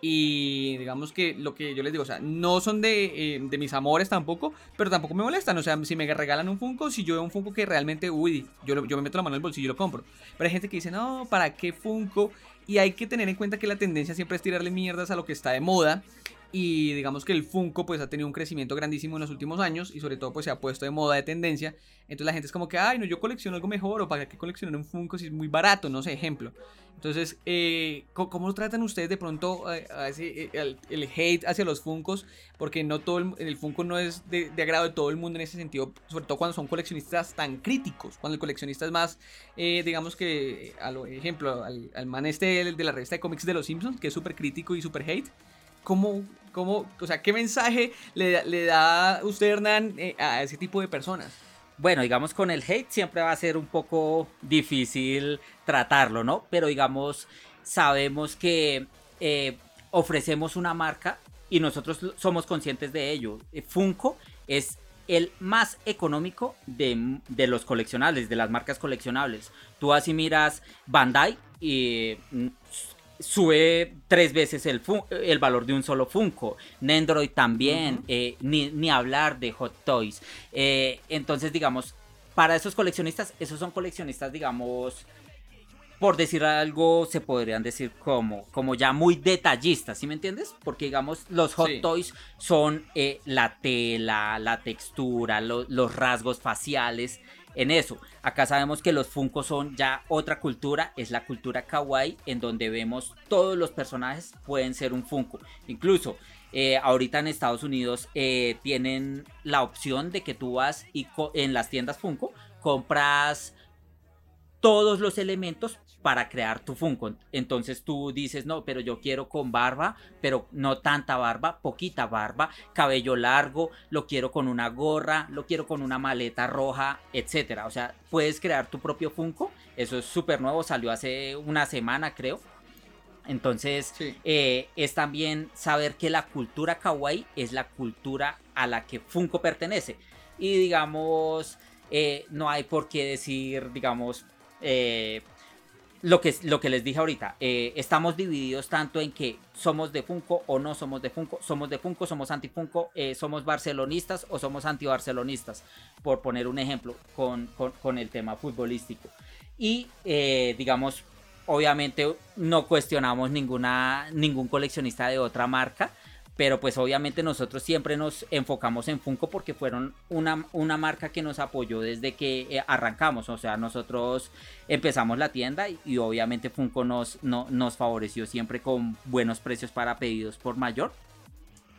y digamos que lo que yo les digo, o sea, no son de, eh, de, mis amores tampoco, pero tampoco me molestan. O sea, si me regalan un Funko, si yo veo un Funko que realmente, uy, yo, yo me meto la mano en el bolsillo y lo compro. Pero hay gente que dice, no, ¿para qué Funko? Y hay que tener en cuenta que la tendencia siempre es tirarle mierdas a lo que está de moda. Y digamos que el Funko pues ha tenido un crecimiento grandísimo en los últimos años y sobre todo pues se ha puesto de moda de tendencia. Entonces la gente es como que, ay, no, yo colecciono algo mejor o para qué coleccionar un Funko si es muy barato, no sé, ejemplo. Entonces, eh, ¿cómo, tratan ustedes de pronto eh, eh, el, hate hacia los Funkos? Porque no todo el, el Funko no es de, agrado de todo el mundo en ese sentido, sobre todo cuando son coleccionistas tan críticos. Cuando el coleccionista es más, digamos que, al ejemplo, al, man este de, la revista de cómics de los Simpsons, que es súper crítico y súper hate. ¿Cómo, cómo, o sea, qué mensaje le, da usted, Hernán, a ese tipo de personas? bueno, digamos con el hate siempre va a ser un poco difícil tratarlo, ¿no? Pero digamos, sabemos que eh, ofrecemos una marca y nosotros somos conscientes de ello. Eh, Funko es el más económico de, de, los coleccionables, de las marcas coleccionables. Tú así miras Bandai y mm, sube tres veces el, el, valor de un solo Funko. Nendroid también, eh, ni, hablar de Hot Toys. Eh, entonces, digamos, para esos coleccionistas, esos son coleccionistas, digamos, por decir algo, se podrían decir como, como ya muy detallistas, ¿sí me entiendes? Porque, digamos, los Hot Toys son eh, la tela, la textura, los rasgos faciales en eso. Acá sabemos que los Funko son ya otra cultura, es la cultura kawaii, en donde vemos todos los personajes pueden ser un Funko. Incluso eh, ahorita en Estados Unidos eh, tienen la opción de que tú vas y en las tiendas Funko compras todos los elementos para crear tu Funko. Entonces tú dices, no, pero yo quiero con barba, pero no tanta barba, poquita barba, cabello largo, lo quiero con una gorra, lo quiero con una maleta roja, etcétera. O sea, puedes crear tu propio Funko. Eso es súper nuevo, salió hace una semana, creo. Entonces, eh, es también saber que la cultura kawaii es la cultura a la que Funko pertenece. Y digamos, eh, no hay por qué decir, digamos, eh, lo que, lo que les dije ahorita, eh, estamos divididos tanto en que somos de Funko o no somos de Funko, somos de Funko, somos anti Funko, eh, somos barcelonistas o somos anti barcelonistas, por poner un ejemplo con, con, el tema futbolístico. Y eh, digamos, obviamente no cuestionamos ninguna, ningún coleccionista de otra marca, pero pues obviamente nosotros siempre nos enfocamos en Funko porque fueron una, una marca que nos apoyó desde que eh, arrancamos, o sea, nosotros empezamos la tienda y, obviamente Funko nos, no, nos favoreció siempre con buenos precios para pedidos por mayor.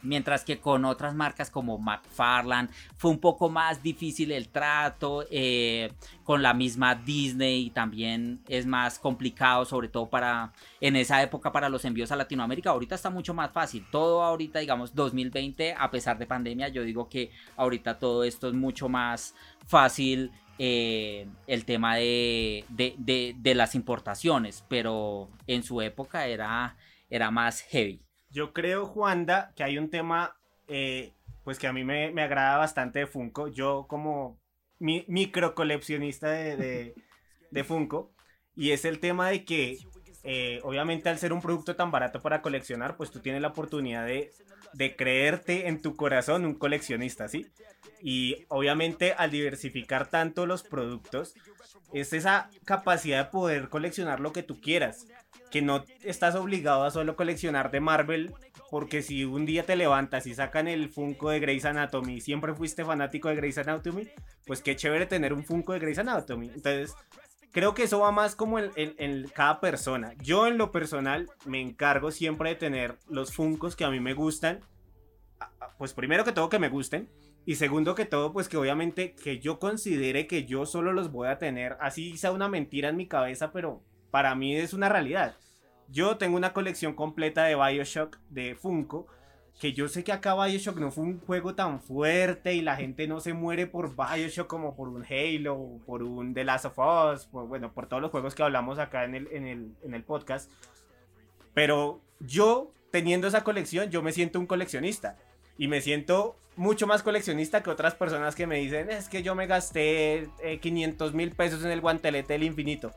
Mientras que con otras marcas como McFarland fue un poco más difícil el trato. Eh, con la misma Disney también es más complicado, sobre todo para en esa época para los envíos a Latinoamérica. Ahorita está mucho más fácil. Todo ahorita, digamos, 2020, a pesar de pandemia, yo digo que ahorita todo esto es mucho más fácil eh, el tema de, de, las importaciones, pero en su época era, era más heavy. Yo creo, Juanda, que hay un tema eh, pues que a mí me, me, agrada bastante de Funko. Yo como mi, micro coleccionista de, de, Funko, y es el tema de que eh, obviamente al ser un producto tan barato para coleccionar, pues tú tienes la oportunidad de, de creerte en tu corazón un coleccionista, ¿sí? Y obviamente al diversificar tanto los productos, es esa capacidad de poder coleccionar lo que tú quieras. Que no estás obligado a solo coleccionar de Marvel, porque si un día te levantas y sacan el Funko de Grey's Anatomy, siempre fuiste fanático de Grey's Anatomy, pues qué chévere tener un Funko de Grey's Anatomy. Entonces, creo que eso va más como en, en, cada persona. Yo en lo personal me encargo siempre de tener los Funkos que a mí me gustan. Pues primero que todo que me gusten. Y segundo que todo, pues que obviamente que yo considere que yo solo los voy a tener, así sea una mentira en mi cabeza, pero para mí es una realidad. Yo tengo una colección completa de Bioshock de Funko, que yo sé que acá Bioshock no fue un juego tan fuerte y la gente no se muere por Bioshock como por un Halo, por un The Last of Us, bueno, por todos los juegos que hablamos acá en el, podcast. Pero yo, teniendo esa colección, yo me siento un coleccionista. Y me siento mucho más coleccionista que otras personas que me dicen, es que yo me gasté 500 eh, mil pesos en el guantelete del infinito.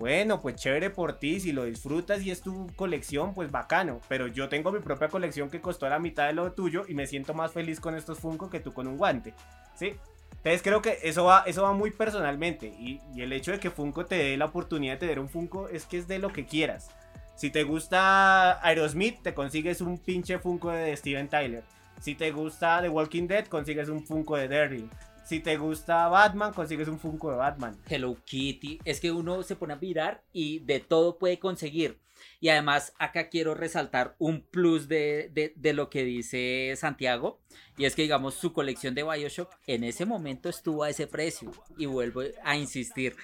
Bueno, pues chévere por ti, si lo disfrutas y es tu colección, pues bacano. Pero yo tengo mi propia colección que costó la mitad de lo tuyo y me siento más feliz con estos Funko que tú con un guante. ¿Sí? Entonces creo que eso va, eso va muy personalmente. Y, el hecho de que Funko te dé la oportunidad de tener un Funko es que es de lo que quieras. Si te gusta Aerosmith, te consigues un pinche Funko de Steven Tyler. Si te gusta The Walking Dead, consigues un Funko de Daryl. Si te gusta Batman, consigues un Funko de Batman. Hello Kitty. Es que uno se pone a mirar y de todo puede conseguir. Y además acá quiero resaltar un plus de, de, lo que dice Santiago. Y es que digamos su colección de Bioshock en ese momento estuvo a ese precio. Y vuelvo a insistir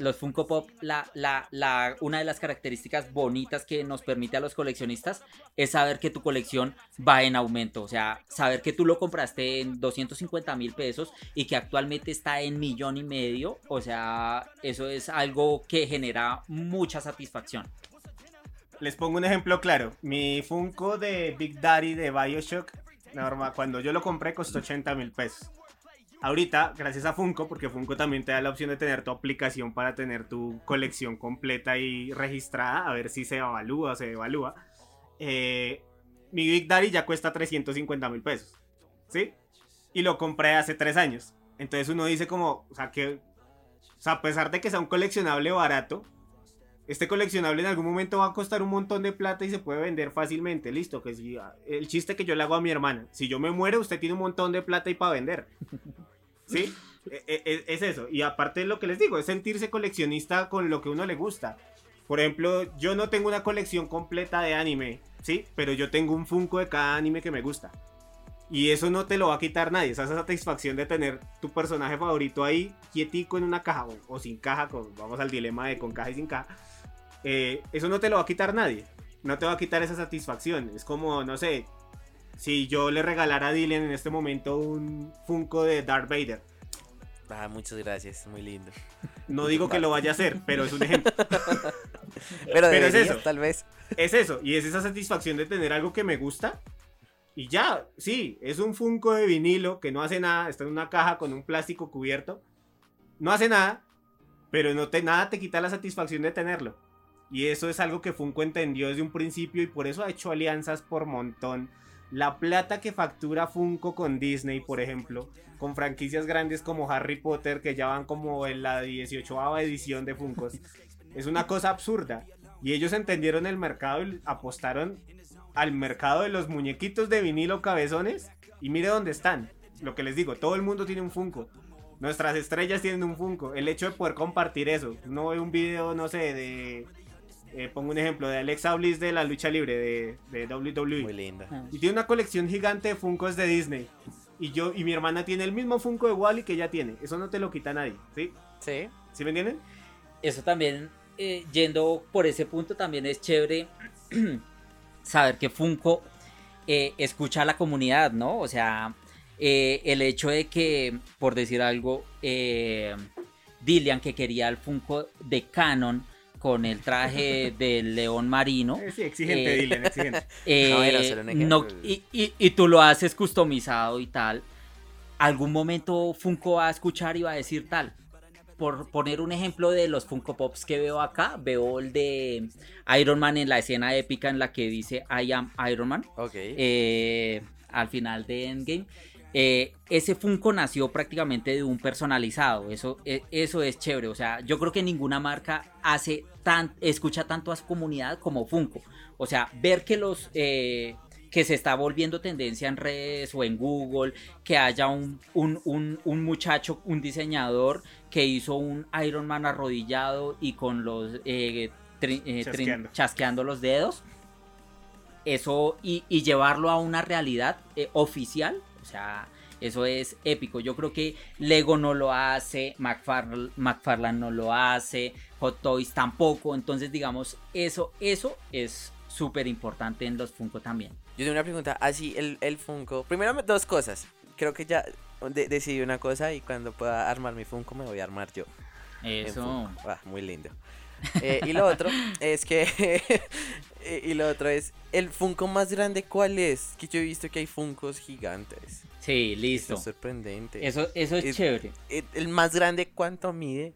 los Funko Pop, la, la, la, una de las características bonitas que nos permite a los coleccionistas es saber que tu colección va en aumento. O sea, saber que tú lo compraste en 250 mil pesos y que actualmente está en millón y medio. O sea, eso es algo que genera mucha satisfacción. Les pongo un ejemplo claro. Mi Funko de Big Daddy de Bioshock, normal, cuando yo lo compré costó 80 mil pesos. Ahorita, gracias a Funko, porque Funko también te da la opción de tener tu aplicación para tener tu colección completa y registrada, a ver si se evalúa o se evalúa. Eh, mi Big Daddy ya cuesta 350 mil pesos, ¿sí? Y lo compré hace tres años. Entonces uno dice como, o sea, que, o sea, a pesar de que sea un coleccionable barato, este coleccionable en algún momento va a costar un montón de plata y se puede vender fácilmente. Listo, que si el chiste que yo le hago a mi hermana, si yo me muero, usted tiene un montón de plata y para vender. ¿Sí? E, e, e, es eso. Y aparte lo que les digo, es sentirse coleccionista con lo que uno le gusta. Por ejemplo, yo no tengo una colección completa de anime, ¿sí? Pero yo tengo un Funko de cada anime que me gusta. Y eso no te lo va a quitar nadie. Esa satisfacción de tener tu personaje favorito ahí quietico en una caja o, sin caja. vamos al dilema de con caja y sin caja. Eh, eso no te lo va a quitar nadie. No te va a quitar esa satisfacción. Es como, no sé, si yo le regalara a Dylan en este momento un Funko de Darth Vader. Ah, muchas gracias, muy lindo. No digo que lo vaya a hacer, pero es un ejemplo. pero, es eso, tal vez. Es eso, y es esa satisfacción de tener algo que me gusta. Y ya, sí, es un Funko de vinilo que no hace nada, está en una caja con un plástico cubierto. No hace nada, pero no te, nada te quita la satisfacción de tenerlo. Y eso es algo que Funko entendió desde un principio y por eso ha hecho alianzas por montón la plata que factura Funko con Disney, por ejemplo, con franquicias grandes como Harry Potter, que ya van como en la 18 edición de Funkos, es una cosa absurda. Y ellos entendieron el mercado y apostaron al mercado de los muñequitos de vinilo cabezones. Y mire dónde están. Lo que les digo, todo el mundo tiene un Funko. Nuestras estrellas tienen un Funko. El hecho de poder compartir eso. No ve un video, no sé, de eh, pongo un ejemplo de Alexa Bliss de la lucha libre de, de WWE. Muy linda. Y tiene una colección gigante de Funkos de Disney. Y yo y mi hermana tiene el mismo Funko de Wally que ella tiene. Eso no te lo quita nadie, ¿sí? Sí. ¿Sí me entienden? Eso también, eh, yendo por ese punto, también es chévere saber que Funko eh, escucha a la comunidad, ¿no? O sea, el hecho de que, por decir algo, Dilian que quería el Funko de Canon con el traje del león marino. Eh, sí, exigente, Eh, Dylan, exigente. Eh, No, era solo un no- y, y- y tú lo haces customizado y tal. Algún momento Funko va a escuchar y va a decir tal. Por poner un ejemplo de los Funko Pops que veo acá, veo el de Iron Man en la escena épica en la que dice I am Iron Man Ok. eh, al final de Endgame. Eh, ese Funko nació prácticamente de un personalizado. Eso, eh, eso es chévere. O sea, yo creo que ninguna marca hace tan, escucha tanto a su comunidad como Funko. O sea, ver que los eh, que se está volviendo tendencia en redes o en Google, que haya un, un, un- un muchacho, un diseñador que hizo un Iron Man arrodillado y con los eh, tri- eh, Chasqueando. chasqueando los dedos eso y, y llevarlo a una realidad eh, oficial, o sea, eso es épico. Yo creo que Lego no lo hace, McFarl- McFarlane no lo hace, Hot Toys tampoco, entonces digamos, eso, eso es súper importante en los Funko también. Yo tengo una pregunta. Así, el, el Funko. Primero, me- dos cosas. Creo que ya de- decidí una cosa y cuando pueda armar mi Funko me voy a armar yo. Eso. Ah, muy lindo. Eh, y lo otro es que. eh, y lo otro es. ¿El Funko más grande cuál es? Que yo he visto que hay Funkos gigantes. sí, listo. es sorprendente. Eso, eso es Es- chévere. ¿El, el más grande cuánto mide?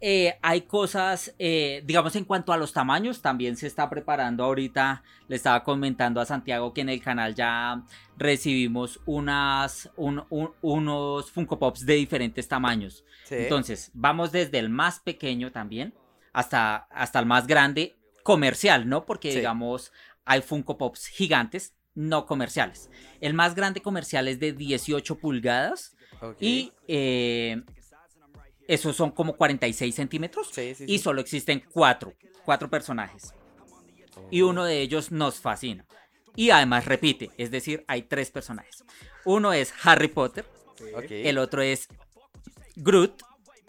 Eh, hay cosas, eh, digamos, en cuanto a los tamaños, también se está preparando ahorita. Le estaba comentando a Santiago que en el canal ya recibimos unas, un- un- unos Funko Pops de diferentes tamaños. Sí. Entonces, vamos desde el más pequeño también hasta, hasta el más grande comercial, ¿no? Porque, Sí. digamos, hay Funko Pops gigantes, no comerciales. El más grande comercial es de 18 pulgadas y eh, esos son como 46 centímetros. Sí, sí, Y solo existen cuatro, cuatro personajes. Y uno de ellos nos fascina. Y además repite, es decir, hay tres personajes. Uno es Harry Potter, el otro es Groot,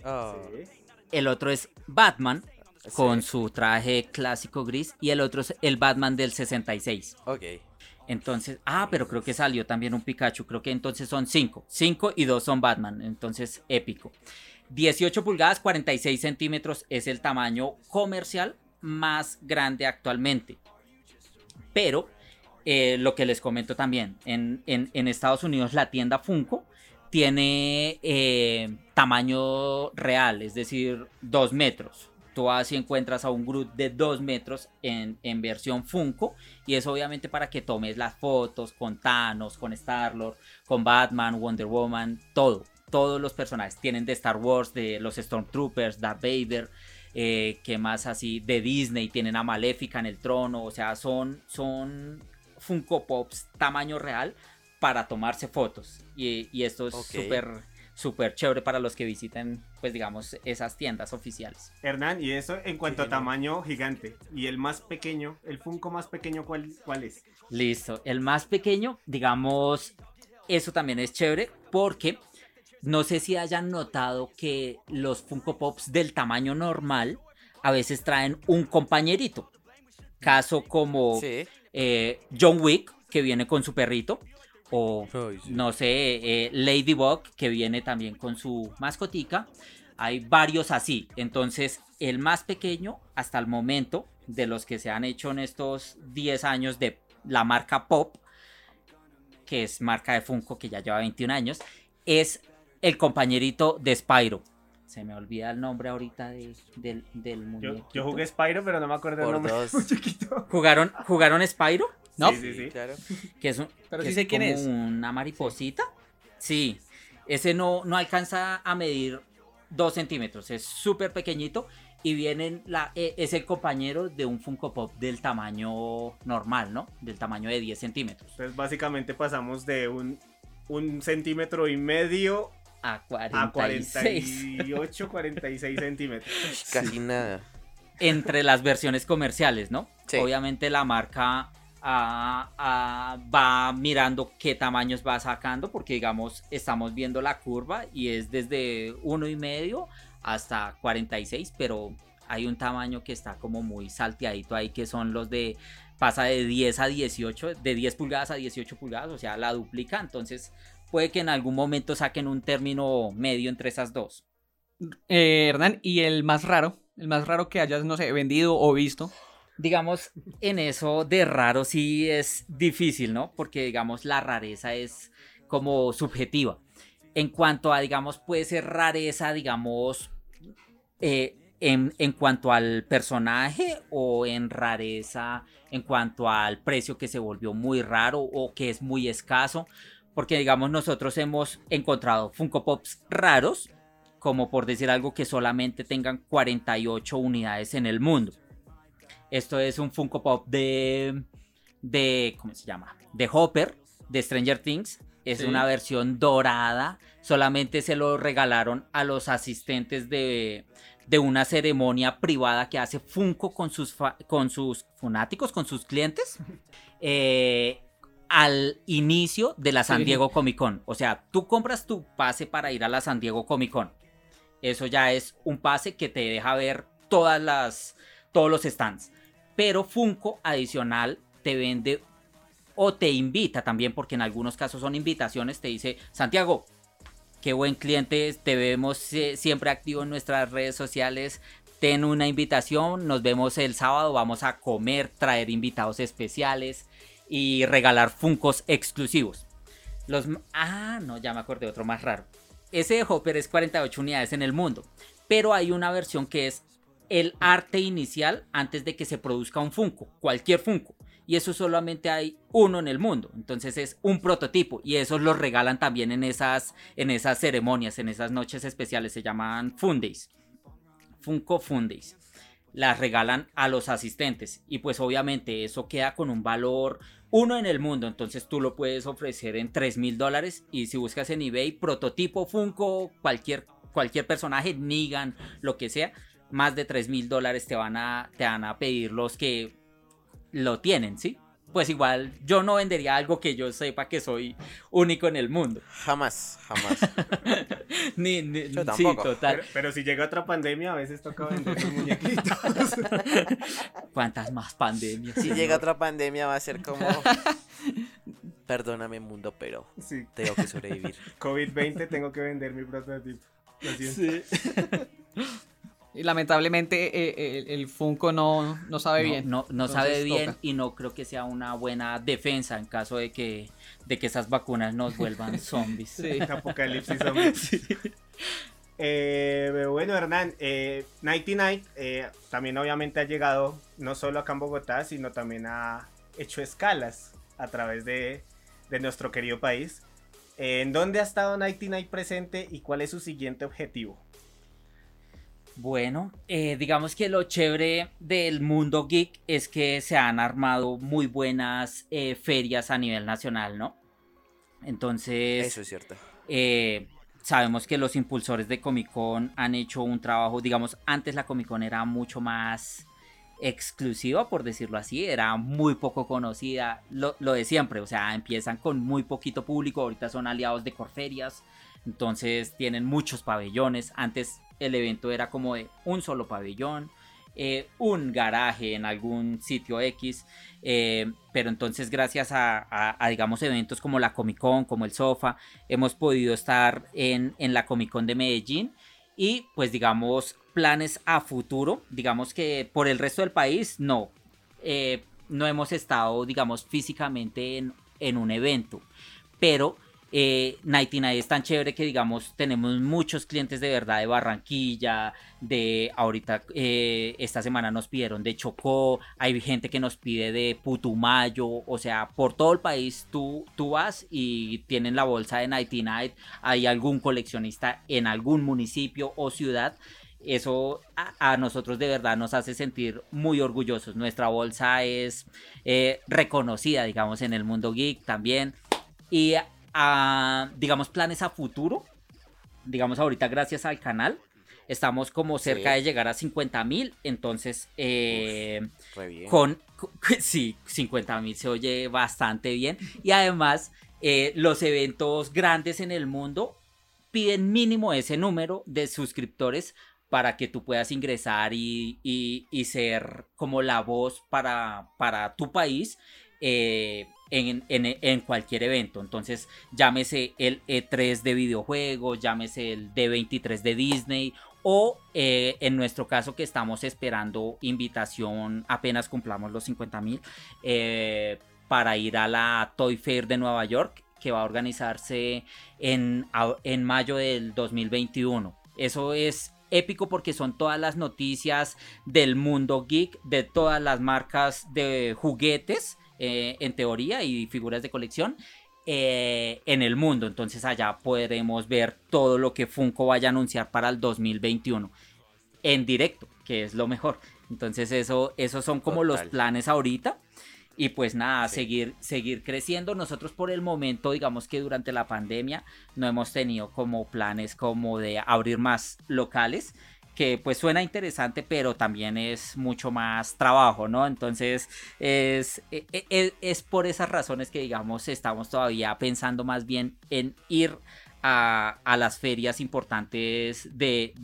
Oh, el otro es Batman con su traje clásico gris y el otro es el Batman del 66. Ok. Entonces, ah, pero creo que salió también un Pikachu, creo que entonces son cinco, cinco y dos son Batman, entonces épico. 18 pulgadas, 46 centímetros es el tamaño comercial más grande actualmente. Pero, eh, lo que les comento también, en, en- en Estados Unidos la tienda Funko tiene eh, tamaño real, es decir, 2 metros. Tú vas y encuentras a un Groot de 2 metros en, en versión Funko. Y es obviamente para que tomes las fotos con Thanos, con Star-Lord, con Batman, Wonder Woman, todo. Todos los personajes tienen de Star Wars, de los Stormtroopers, Darth Vader, eh, que más así de Disney, tienen a Maléfica en el trono. O sea, son, son Funko Pops tamaño real para tomarse fotos. Y, y esto es Ok. súper, súper chévere para los que visiten, pues digamos, esas tiendas oficiales. Hernán, y eso en cuanto a tamaño gigante. Y el más pequeño, el Funko más pequeño, ¿cuál, cuál es? Listo. El más pequeño, digamos, eso también es chévere porque no sé si hayan notado que los Funko Pops del tamaño normal a veces traen un compañerito. Caso como Sí. eh, John Wick, que viene con su perrito. O no sé, eh, Ladybug, que viene también con su mascotica. Hay varios así. Entonces, el más pequeño hasta el momento de los que se han hecho en estos 10 años de la marca Pop, que es marca de Funko que ya lleva 21 años, es el compañerito de Spyro. Se me olvida el nombre ahorita de- del, del Yo, jugué Spyro, pero no me acuerdo el Por nombre. dos. Muy chiquito. ¿Jugaron, ¿Jugaron Spyro? No. Sí, sí, sí. claro. Que es un, Pero que sí sé quién como es. Una mariposita. Sí. Ese no, no alcanza a medir dos centímetros. Es súper pequeñito. Y vienen la, e- es el compañero de un Funko Pop del tamaño normal, ¿no? Del tamaño de 10 centímetros. Entonces, básicamente pasamos de un, un centímetro y medio A a 46. 48, 46 centímetros. Casi nada. entre las versiones comerciales, ¿no? Sí. Obviamente la marca va mirando qué tamaños va sacando, porque digamos, estamos viendo la curva y es desde uno y medio hasta 46, pero hay un tamaño que está como muy salteadito ahí, que son los de pasa de 10 a 18, de 10 pulgadas a 18 pulgadas, o sea, la duplica, entonces puede que en algún momento saquen un término medio entre esas dos. eh, Hernán, y el más raro, el más raro que hayas, no sé, vendido o visto. Digamos, en eso de raro sí es difícil, ¿no? Porque, digamos, la rareza es como subjetiva. En cuanto a, digamos, puede ser rareza, digamos, eh, en, en, cuanto al personaje o en rareza en cuanto al precio que se volvió muy raro o que es muy escaso. Porque, digamos, nosotros hemos encontrado Funko Pops raros, como por decir algo que solamente tengan 48 unidades en el mundo. Esto es un Funko Pop de. de. ¿Cómo se llama? De Hopper, de Stranger Things. Es una versión dorada. Solamente se lo regalaron a los asistentes de, de una ceremonia privada que hace Funko con sus, con sus fanáticos, con sus clientes. Eh, al inicio de la San Diego Comic Con. O sea, tú compras tu pase para ir a la San Diego Comic Con. Eso ya es un pase que te deja ver todas las, todos los stands. Pero Funko adicional te vende o te invita también, porque en algunos casos son invitaciones, te dice, Santiago, qué buen cliente, te vemos siempre activo en nuestras redes sociales, ten una invitación, nos vemos el sábado, vamos a comer, traer invitados especiales y regalar Funcos exclusivos. Los... Ah, no, ya me acordé otro más raro. Ese de Hopper es 48 unidades en el mundo, pero hay una versión que es el arte inicial antes de que se produzca un Funko, cualquier Funko. Y eso solamente hay uno en el mundo. Entonces es un prototipo. Y esos los regalan también en esas, en esas ceremonias, en esas noches especiales. Se llaman Fundays. Funko Fundays. Las regalan a los asistentes. Y pues obviamente eso queda con un valor uno en el mundo. Entonces tú lo puedes ofrecer en 3 mil dólares. Y si buscas en eBay, prototipo Funko, cualquier, cualquier personaje, Nigan, lo que sea más de 3 mil dólares te van a, te van a pedir los que lo tienen, ¿sí? Pues igual yo no vendería algo que yo sepa que soy único en el mundo. Jamás, jamás. ni, ni sí, total. Pero, si llega otra pandemia, a veces toca vender los muñequitos. ¿Cuántas más pandemias? Si llega otra pandemia va a ser como... Perdóname mundo, pero tengo que sobrevivir. COVID-20 tengo que vender mi prototipo. Sí. Y lamentablemente eh, eh, el, Funko no, no sabe bien. No, no sabe bien y no creo que sea una buena defensa en caso de que, de que esas vacunas nos vuelvan zombies. Sí. Apocalipsis zombies. Eh, bueno, Hernán, eh, Nighty Night también obviamente ha llegado no solo acá en Bogotá, sino también ha hecho escalas a través de, de nuestro querido país. ¿En dónde ha estado Nighty Night presente y cuál es su siguiente objetivo? Bueno, eh, digamos que lo chévere del mundo geek es que se han armado muy buenas eh, ferias a nivel nacional, ¿no? Entonces... Eso es cierto. Eh, sabemos que los impulsores de Comic Con han hecho un trabajo, digamos, antes la Comic Con era mucho más exclusiva, por decirlo así, era muy poco conocida, lo, lo de siempre, o sea, empiezan con muy poquito público, ahorita son aliados de Corferias, entonces tienen muchos pabellones, antes el evento era como de un solo pabellón, eh, un garaje en algún sitio X, eh, pero entonces gracias a, digamos eventos como la Comic Con, como el Sofa, hemos podido estar en, la Comic Con de Medellín y pues digamos planes a futuro, digamos que por el resto del país no, eh, no hemos estado digamos físicamente en, en un evento, pero eh, Nighty Night es tan chévere que digamos tenemos muchos clientes de verdad de Barranquilla, de ahorita eh, esta semana nos pidieron de Chocó, hay gente que nos pide de Putumayo, o sea, por todo el país tú, tú vas y tienen la bolsa de Nighty Night, hay algún coleccionista en algún municipio o ciudad. Eso a, nosotros de verdad nos hace sentir muy orgullosos. Nuestra bolsa es eh, reconocida, digamos, en el mundo geek también. Y digamos, planes a futuro. Digamos, ahorita gracias al canal, estamos como cerca de llegar a 50 mil. Entonces, eh, con, sí, 50 mil se oye bastante bien. Y además, eh, los eventos grandes en el mundo piden mínimo ese número de suscriptores para que tú puedas ingresar y, ser como la voz para, para tu país. Eh, en, cualquier evento. Entonces, llámese el E3 de videojuegos, llámese el D23 de Disney o eh, en nuestro caso que estamos esperando invitación apenas cumplamos los 50 mil eh, para ir a la Toy Fair de Nueva York que va a organizarse en, en mayo del 2021. Eso es épico porque son todas las noticias del mundo geek, de todas las marcas de juguetes eh, en teoría y figuras de colección eh, en el mundo. Entonces allá podremos ver todo lo que Funko vaya a anunciar para el 2021 en directo, que es lo mejor. Entonces eso, esos son como los planes ahorita. Y pues nada, seguir, seguir creciendo. Nosotros por el momento, digamos que durante la pandemia no hemos tenido como planes como de abrir más locales que pues suena interesante, pero también es mucho más trabajo, ¿no? Entonces es, e, e, e, es, por esas razones que digamos estamos todavía pensando más bien en ir a, las ferias importantes de,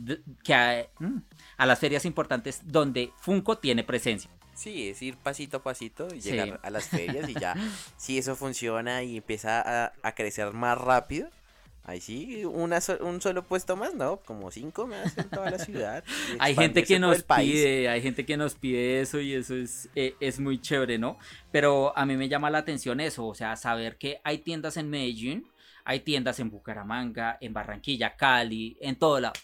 que a, mm, a, las ferias importantes donde Funko tiene presencia. Sí, es ir pasito a pasito y llegar a las ferias y ya, si eso funciona y empieza a, a crecer más rápido, Ahí sí, una un solo puesto más, ¿no? Como cinco más en toda la ciudad. hay gente que nos pide, hay gente que nos pide eso y eso es, eh, es muy chévere, ¿no? Pero a mí me llama la atención eso, o sea, saber que hay tiendas en Medellín, hay tiendas en Bucaramanga, en Barranquilla, Cali, en todo lado.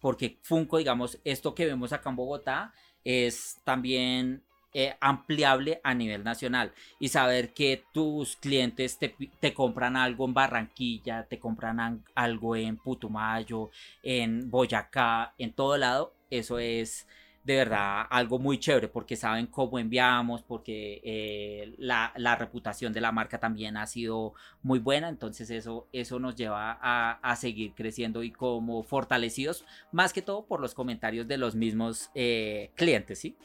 Porque Funko, digamos, esto que vemos acá en Bogotá es también eh, ampliable a nivel nacional y saber que tus clientes te, compran algo en Barranquilla, te compran algo en Putumayo, en Boyacá, en todo lado, eso es de verdad algo muy chévere porque saben cómo enviamos, porque eh, la, reputación de la marca también ha sido muy buena, entonces eso, eso nos lleva a, a, seguir creciendo y como fortalecidos, más que todo por los comentarios de los mismos eh, clientes, ¿sí?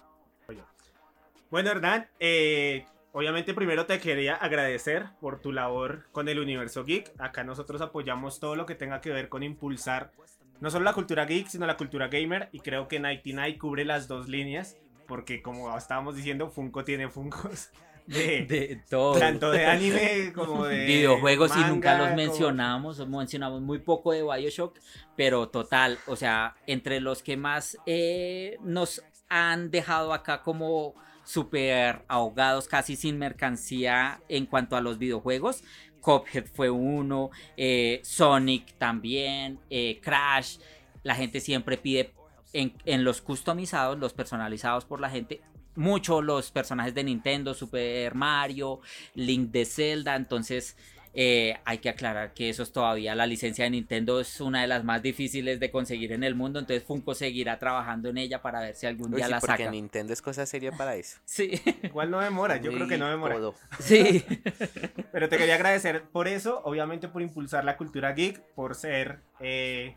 Bueno, Hernán, eh, obviamente primero te quería agradecer por tu labor con el Universo Geek. Acá nosotros apoyamos todo lo que tenga que ver con impulsar no solo la cultura geek, sino la cultura gamer. Y creo que Nighty Night cubre las dos líneas, porque como estábamos diciendo, Funko tiene Funkos. De, todo. Tanto de anime como de videojuegos y nunca los mencionamos, mencionamos muy poco de Bioshock, pero total, o sea, entre los que más eh, nos han dejado acá como super ahogados, casi sin mercancía en cuanto a los videojuegos. Cophead fue uno, eh, Sonic también, eh, Crash. La gente siempre pide en, en, los customizados, los personalizados por la gente, mucho los personajes de Nintendo, Super Mario, Link de Zelda. Entonces, eh, hay que aclarar que eso es todavía la licencia de Nintendo es una de las más difíciles de conseguir en el mundo, entonces Funko seguirá trabajando en ella para ver si algún día la saca. Porque Nintendo es cosa seria para eso. Sí. Igual no demora, yo creo que no demora. Sí. Pero te quería agradecer por eso, obviamente por impulsar la cultura geek, por ser eh,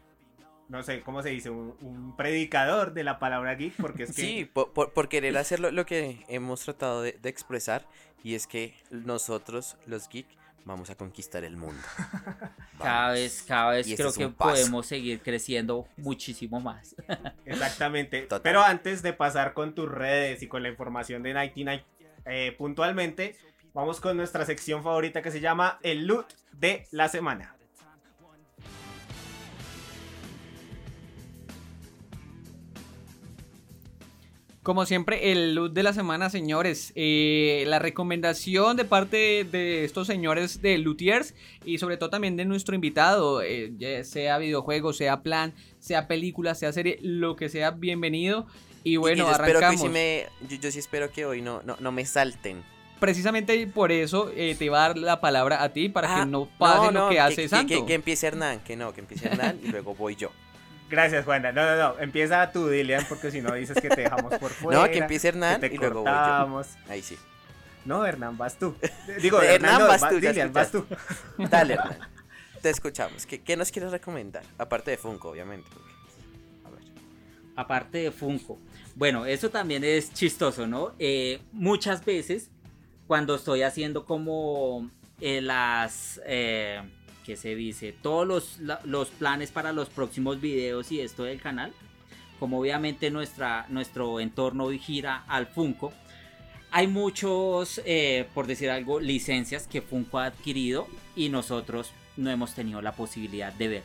no sé, ¿cómo se dice? Un, predicador de la palabra geek, porque es que... Sí, por, querer hacer lo, que hemos tratado de, de, expresar, y es que nosotros, los geeks, vamos a conquistar el mundo. Cada vez, cada vez creo que podemos seguir creciendo muchísimo más. Exactamente. Pero antes de pasar con tus redes y con la información de Nighty Night eh, puntualmente, vamos con nuestra sección favorita que se llama el loot de la semana. Como siempre, el loot de la semana, señores. Eh, la recomendación de parte de estos señores de Lutiers y sobre todo también de nuestro invitado, eh, sea videojuego, sea plan, sea película, sea serie, lo que sea, bienvenido. Y bueno, yo arrancamos. yo, sí espero que hoy no, no, me salten. Precisamente por eso eh, te va a dar la palabra a ti para que ah, no pase lo que, hace Santo. que empiece Hernán, que no, que empiece Hernán y luego voy yo. Gracias, Juana. No, no, no. Empieza tú, Dilian, porque si no dices que te dejamos por fuera. No, que empiece Hernán y luego voy yo. Ahí sí. No, Hernán, vas tú. Digo, Hernán, vas tú. Dilian, vas tú. Dale, Hernán. Te escuchamos. ¿Qué, ¿Qué, nos quieres recomendar? Aparte de Funko, obviamente. A ver. Aparte de Funko. Bueno, eso también es chistoso, ¿no? Eh, muchas veces, cuando estoy haciendo como eh, las... Eh, que se dice, todos los, los, planes para los próximos videos y esto del canal, como obviamente nuestra, nuestro entorno gira al Funko, hay muchos, eh, por decir algo, licencias que Funko ha adquirido y nosotros no hemos tenido la posibilidad de ver.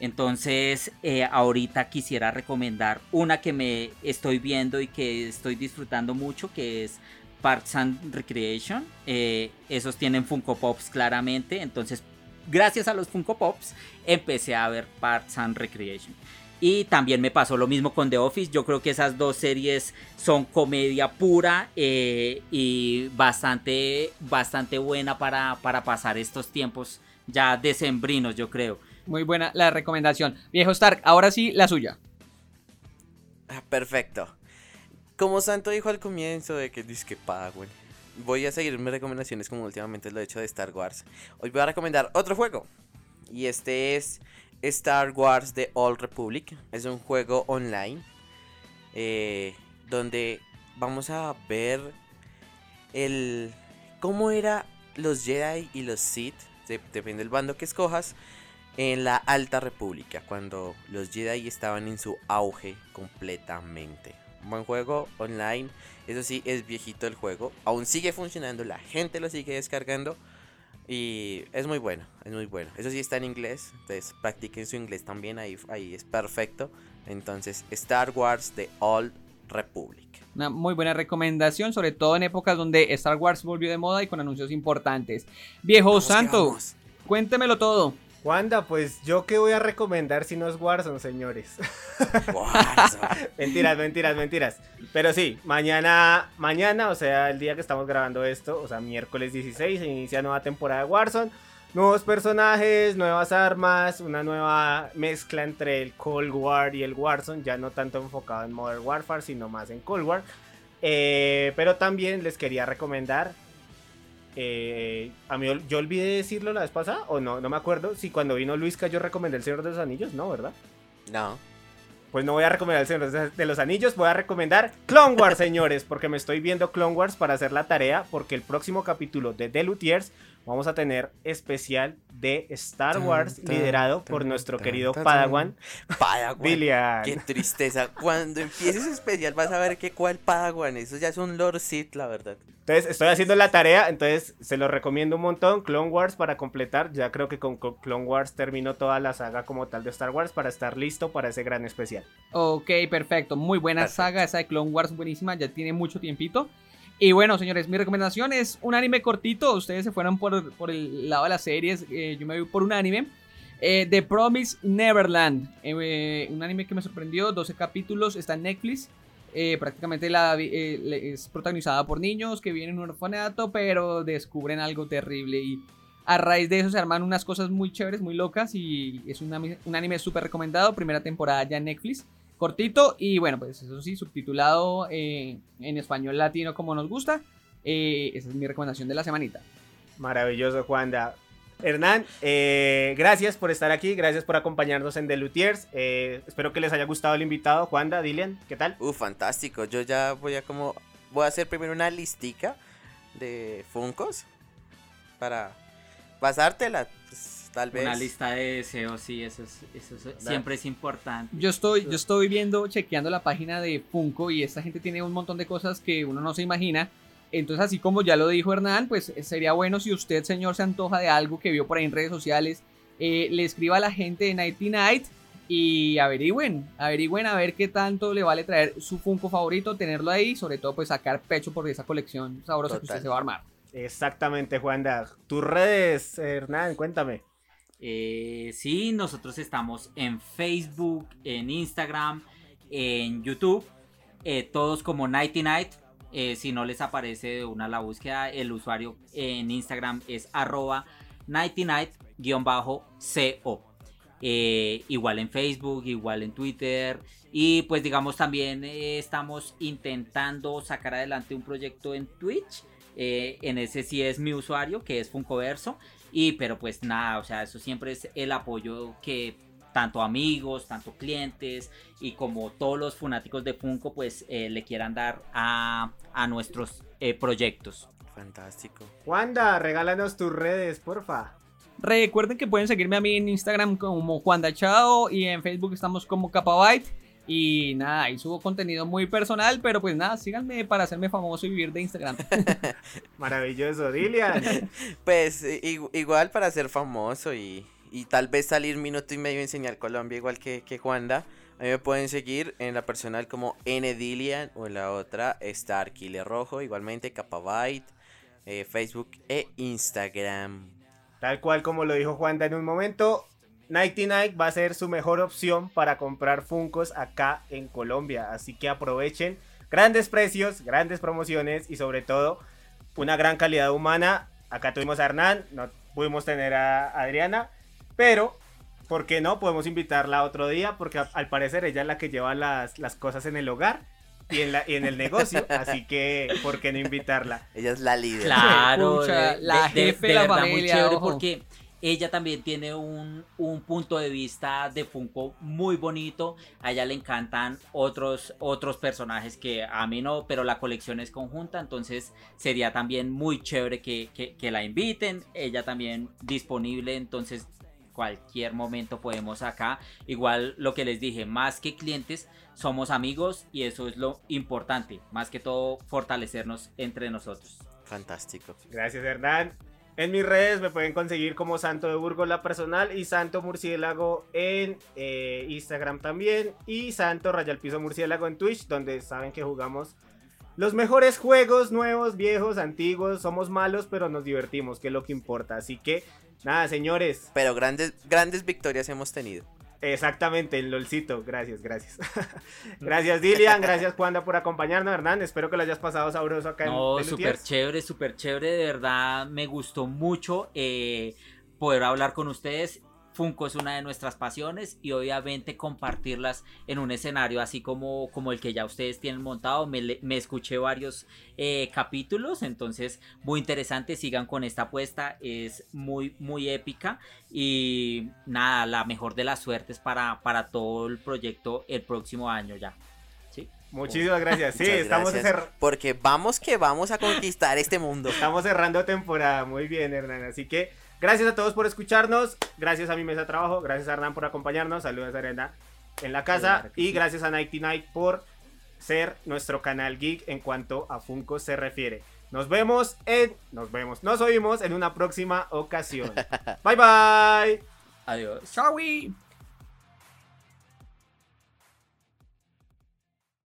Entonces, eh, ahorita quisiera recomendar una que me estoy viendo y que estoy disfrutando mucho, que es Parks and Recreation. Eh, esos tienen Funko Pops claramente. Entonces, gracias a los Funko Pops, empecé a ver Parks and Recreation. Y también me pasó lo mismo con The Office. Yo creo que esas dos series son comedia pura eh, y bastante, bastante buena para, para pasar estos tiempos ya decembrinos, yo creo. Muy buena la recomendación. Viejo Stark, ahora sí, la suya. Ah, perfecto. Como Santo dijo al comienzo de que dice que Padawan, voy a seguir mis recomendaciones como últimamente lo he hecho de Star Wars. Hoy voy a recomendar otro juego. Y este es Star Wars The Old Republic. Es un juego online. Eh, donde vamos a ver el cómo era los Jedi y los Sith. Depende del bando que escojas en la Alta República, cuando los Jedi estaban en su auge completamente. Buen juego online, eso sí, es viejito el juego, aún sigue funcionando, la gente lo sigue descargando y es muy bueno, es muy bueno. Eso sí está en inglés, entonces practiquen su inglés también, ahí, ahí es perfecto. Entonces, Star Wars The Old Republic. Una muy buena recomendación, sobre todo en épocas donde Star Wars volvió de moda y con anuncios importantes. Viejo Santo, cuéntemelo todo. Wanda, pues yo qué voy a recomendar si no es Warzone, señores. Warzone. mentiras, mentiras, mentiras. Pero sí, mañana, mañana, o sea, el día que estamos grabando esto, o sea, miércoles 16, se inicia nueva temporada de Warzone. Nuevos personajes, nuevas armas, una nueva mezcla entre el Cold War y el Warzone, ya no tanto enfocado en Modern Warfare, sino más en Cold War. Eh, pero también les quería recomendar eh, a mí yo olvidé decirlo la vez pasada, o no, no me acuerdo. Si cuando vino Luisca yo recomendé El Señor de los Anillos, no, ¿verdad? No. Pues no voy a recomendar El Señor de los Anillos, voy a recomendar Clone Wars, señores, porque me estoy viendo Clone Wars para hacer la tarea, porque el próximo capítulo de The Luthiers vamos a tener especial de Star Wars liderado por nuestro querido Padawan. Padawan. Qué tristeza. Cuando empieces especial vas a ver que cuál Padawan. Eso ya es un Lord Sith, la verdad. Entonces, estoy haciendo la tarea, entonces se lo recomiendo un montón. Clone Wars para completar. Ya creo que con Clone Wars termino toda la saga como tal de Star Wars para estar listo para ese gran especial. Ok, perfecto. Muy buena saga esa de Clone Wars, buenísima. Ya tiene mucho tiempito. Y bueno, señores, mi recomendación es un anime cortito. Ustedes se fueron por, el lado de las series. Eh, yo me voy por un anime. Eh, The Promise Neverland. Eh, un anime que me sorprendió. 12 capítulos. Está en Netflix. prácticamente la, es protagonizada por niños que vienen en un orfanato. Pero descubren algo terrible. Y a raíz de eso se arman unas cosas muy chéveres, muy locas. Y es un, un anime súper recomendado. Primera temporada ya en Netflix cortito y bueno, pues eso sí, subtitulado eh, en español latino como nos gusta. Eh, esa es mi recomendación de la semanita. Maravilloso, Juanda. Hernán, eh, gracias por estar aquí, gracias por acompañarnos en The Lutiers. espero que les haya gustado el invitado, Juanda, Dilian, ¿qué tal? Uh, fantástico. Yo ya voy a como voy a hacer primero una listica de Funcos para pasártela. Una lista de deseos, sí, eso, eso siempre es importante. Yo estoy, yo estoy viendo, chequeando la página de Funko y esta gente tiene un montón de cosas que uno no se imagina. Entonces, así como ya lo dijo Hernán, pues eh, sería bueno si usted, señor, se antoja de algo que vio por ahí en redes sociales, eh, le escriba a la gente de Nighty Night y averigüen, averigüen a ver qué tanto le vale traer su Funko favorito, tenerlo ahí, sobre todo pues sacar pecho por esa colección sabrosa que usted se va a armar. Exactamente, Juanda. Tus redes, Hernán, cuéntame. Eh, sí, nosotros estamos en Facebook, en Instagram, en YouTube, eh, todos como Nighty Night. Eh, si no les aparece una la búsqueda, el usuario en Instagram es arroba Nighty Night-co. igual en Facebook, igual en Twitter. Y pues digamos también estamos intentando sacar adelante un proyecto en Twitch. en ese sí es mi usuario, que es Funkoverso. Y pero pues nada, o sea, eso siempre es el apoyo que tanto amigos, tanto clientes y como todos los fanáticos de Funko pues eh, le quieran dar a, nuestros eh, proyectos. Fantástico. Wanda, regálanos tus redes, porfa. Recuerden que pueden seguirme a mí en Instagram como Juanda Chao y en Facebook estamos como Capabyte. Y nada, ahí subo contenido muy personal, pero pues nada, síganme para hacerme famoso y vivir de Instagram. Maravilloso, Dilian. pues igual para ser famoso y, tal vez salir minuto y medio en Señal Colombia, igual que, que Juanda. A mí me pueden seguir en la personal como Ndilian o en la otra Star Killer Rojo, igualmente Capabyte, eh, Facebook e Instagram. Tal cual como lo dijo Juanda en un momento, Nighty Night va a ser su mejor opción para comprar Funcos acá en Colombia. Así que aprovechen grandes precios, grandes promociones y sobre todo una gran calidad humana. Acá tuvimos a Hernán, no pudimos tener a Adriana, pero ¿por qué no? Podemos invitarla otro día porque al parecer ella es la que lleva las, las cosas en el hogar y en, la, y en el negocio, así que ¿por qué no invitarla? Ella es la líder. Claro, la jefe de, la familia, muy chévere porque ella también tiene un, punto de vista de Funko muy bonito. A ella le encantan otros, otros personajes que a mí no, pero la colección es conjunta. Entonces sería también muy chévere que, que la inviten. Ella también disponible. Entonces cualquier momento podemos acá. Igual lo que les dije, más que clientes, somos amigos y eso es lo importante. Más que todo, fortalecernos entre nosotros. Fantástico. Gracias, Hernán. En mis redes me pueden conseguir como Santo de Burgos la personal y Santo Murciélago en eh, Instagram también y Santo Rayal Piso Murciélago en Twitch donde saben que jugamos los mejores juegos nuevos, viejos, antiguos. Somos malos pero nos divertimos que es lo que importa. Así que nada señores. Pero grandes, grandes victorias hemos tenido. Exactamente, el LOLcito. Gracias, gracias. gracias, Dilian. Gracias, Juanda, por acompañarnos, Hernán. Espero que lo hayas pasado sabroso acá no, en No, súper chévere, súper chévere. De verdad, me gustó mucho eh, poder hablar con ustedes Funko es una de nuestras pasiones y obviamente compartirlas en un escenario así como, como el que ya ustedes tienen montado. Me, escuché varios eh, capítulos, entonces muy interesante. Sigan con esta apuesta, es muy, muy épica. Y nada, la mejor de las suertes para, para todo el proyecto el próximo año ya. Muchísimas gracias. Sí, estamos cerrando. Porque vamos que vamos a conquistar este mundo. Estamos cerrando temporada. Muy bien, Hernán. Así que Gracias a todos por escucharnos. Gracias a mi mesa de trabajo. Gracias a Hernán por acompañarnos. Saludos a Arena en la casa. y gracias a Nighty Night por ser nuestro canal geek en cuanto a Funko se refiere. Nos vemos en. Nos vemos. Nos oímos en una próxima ocasión. bye bye. Adiós. Chau.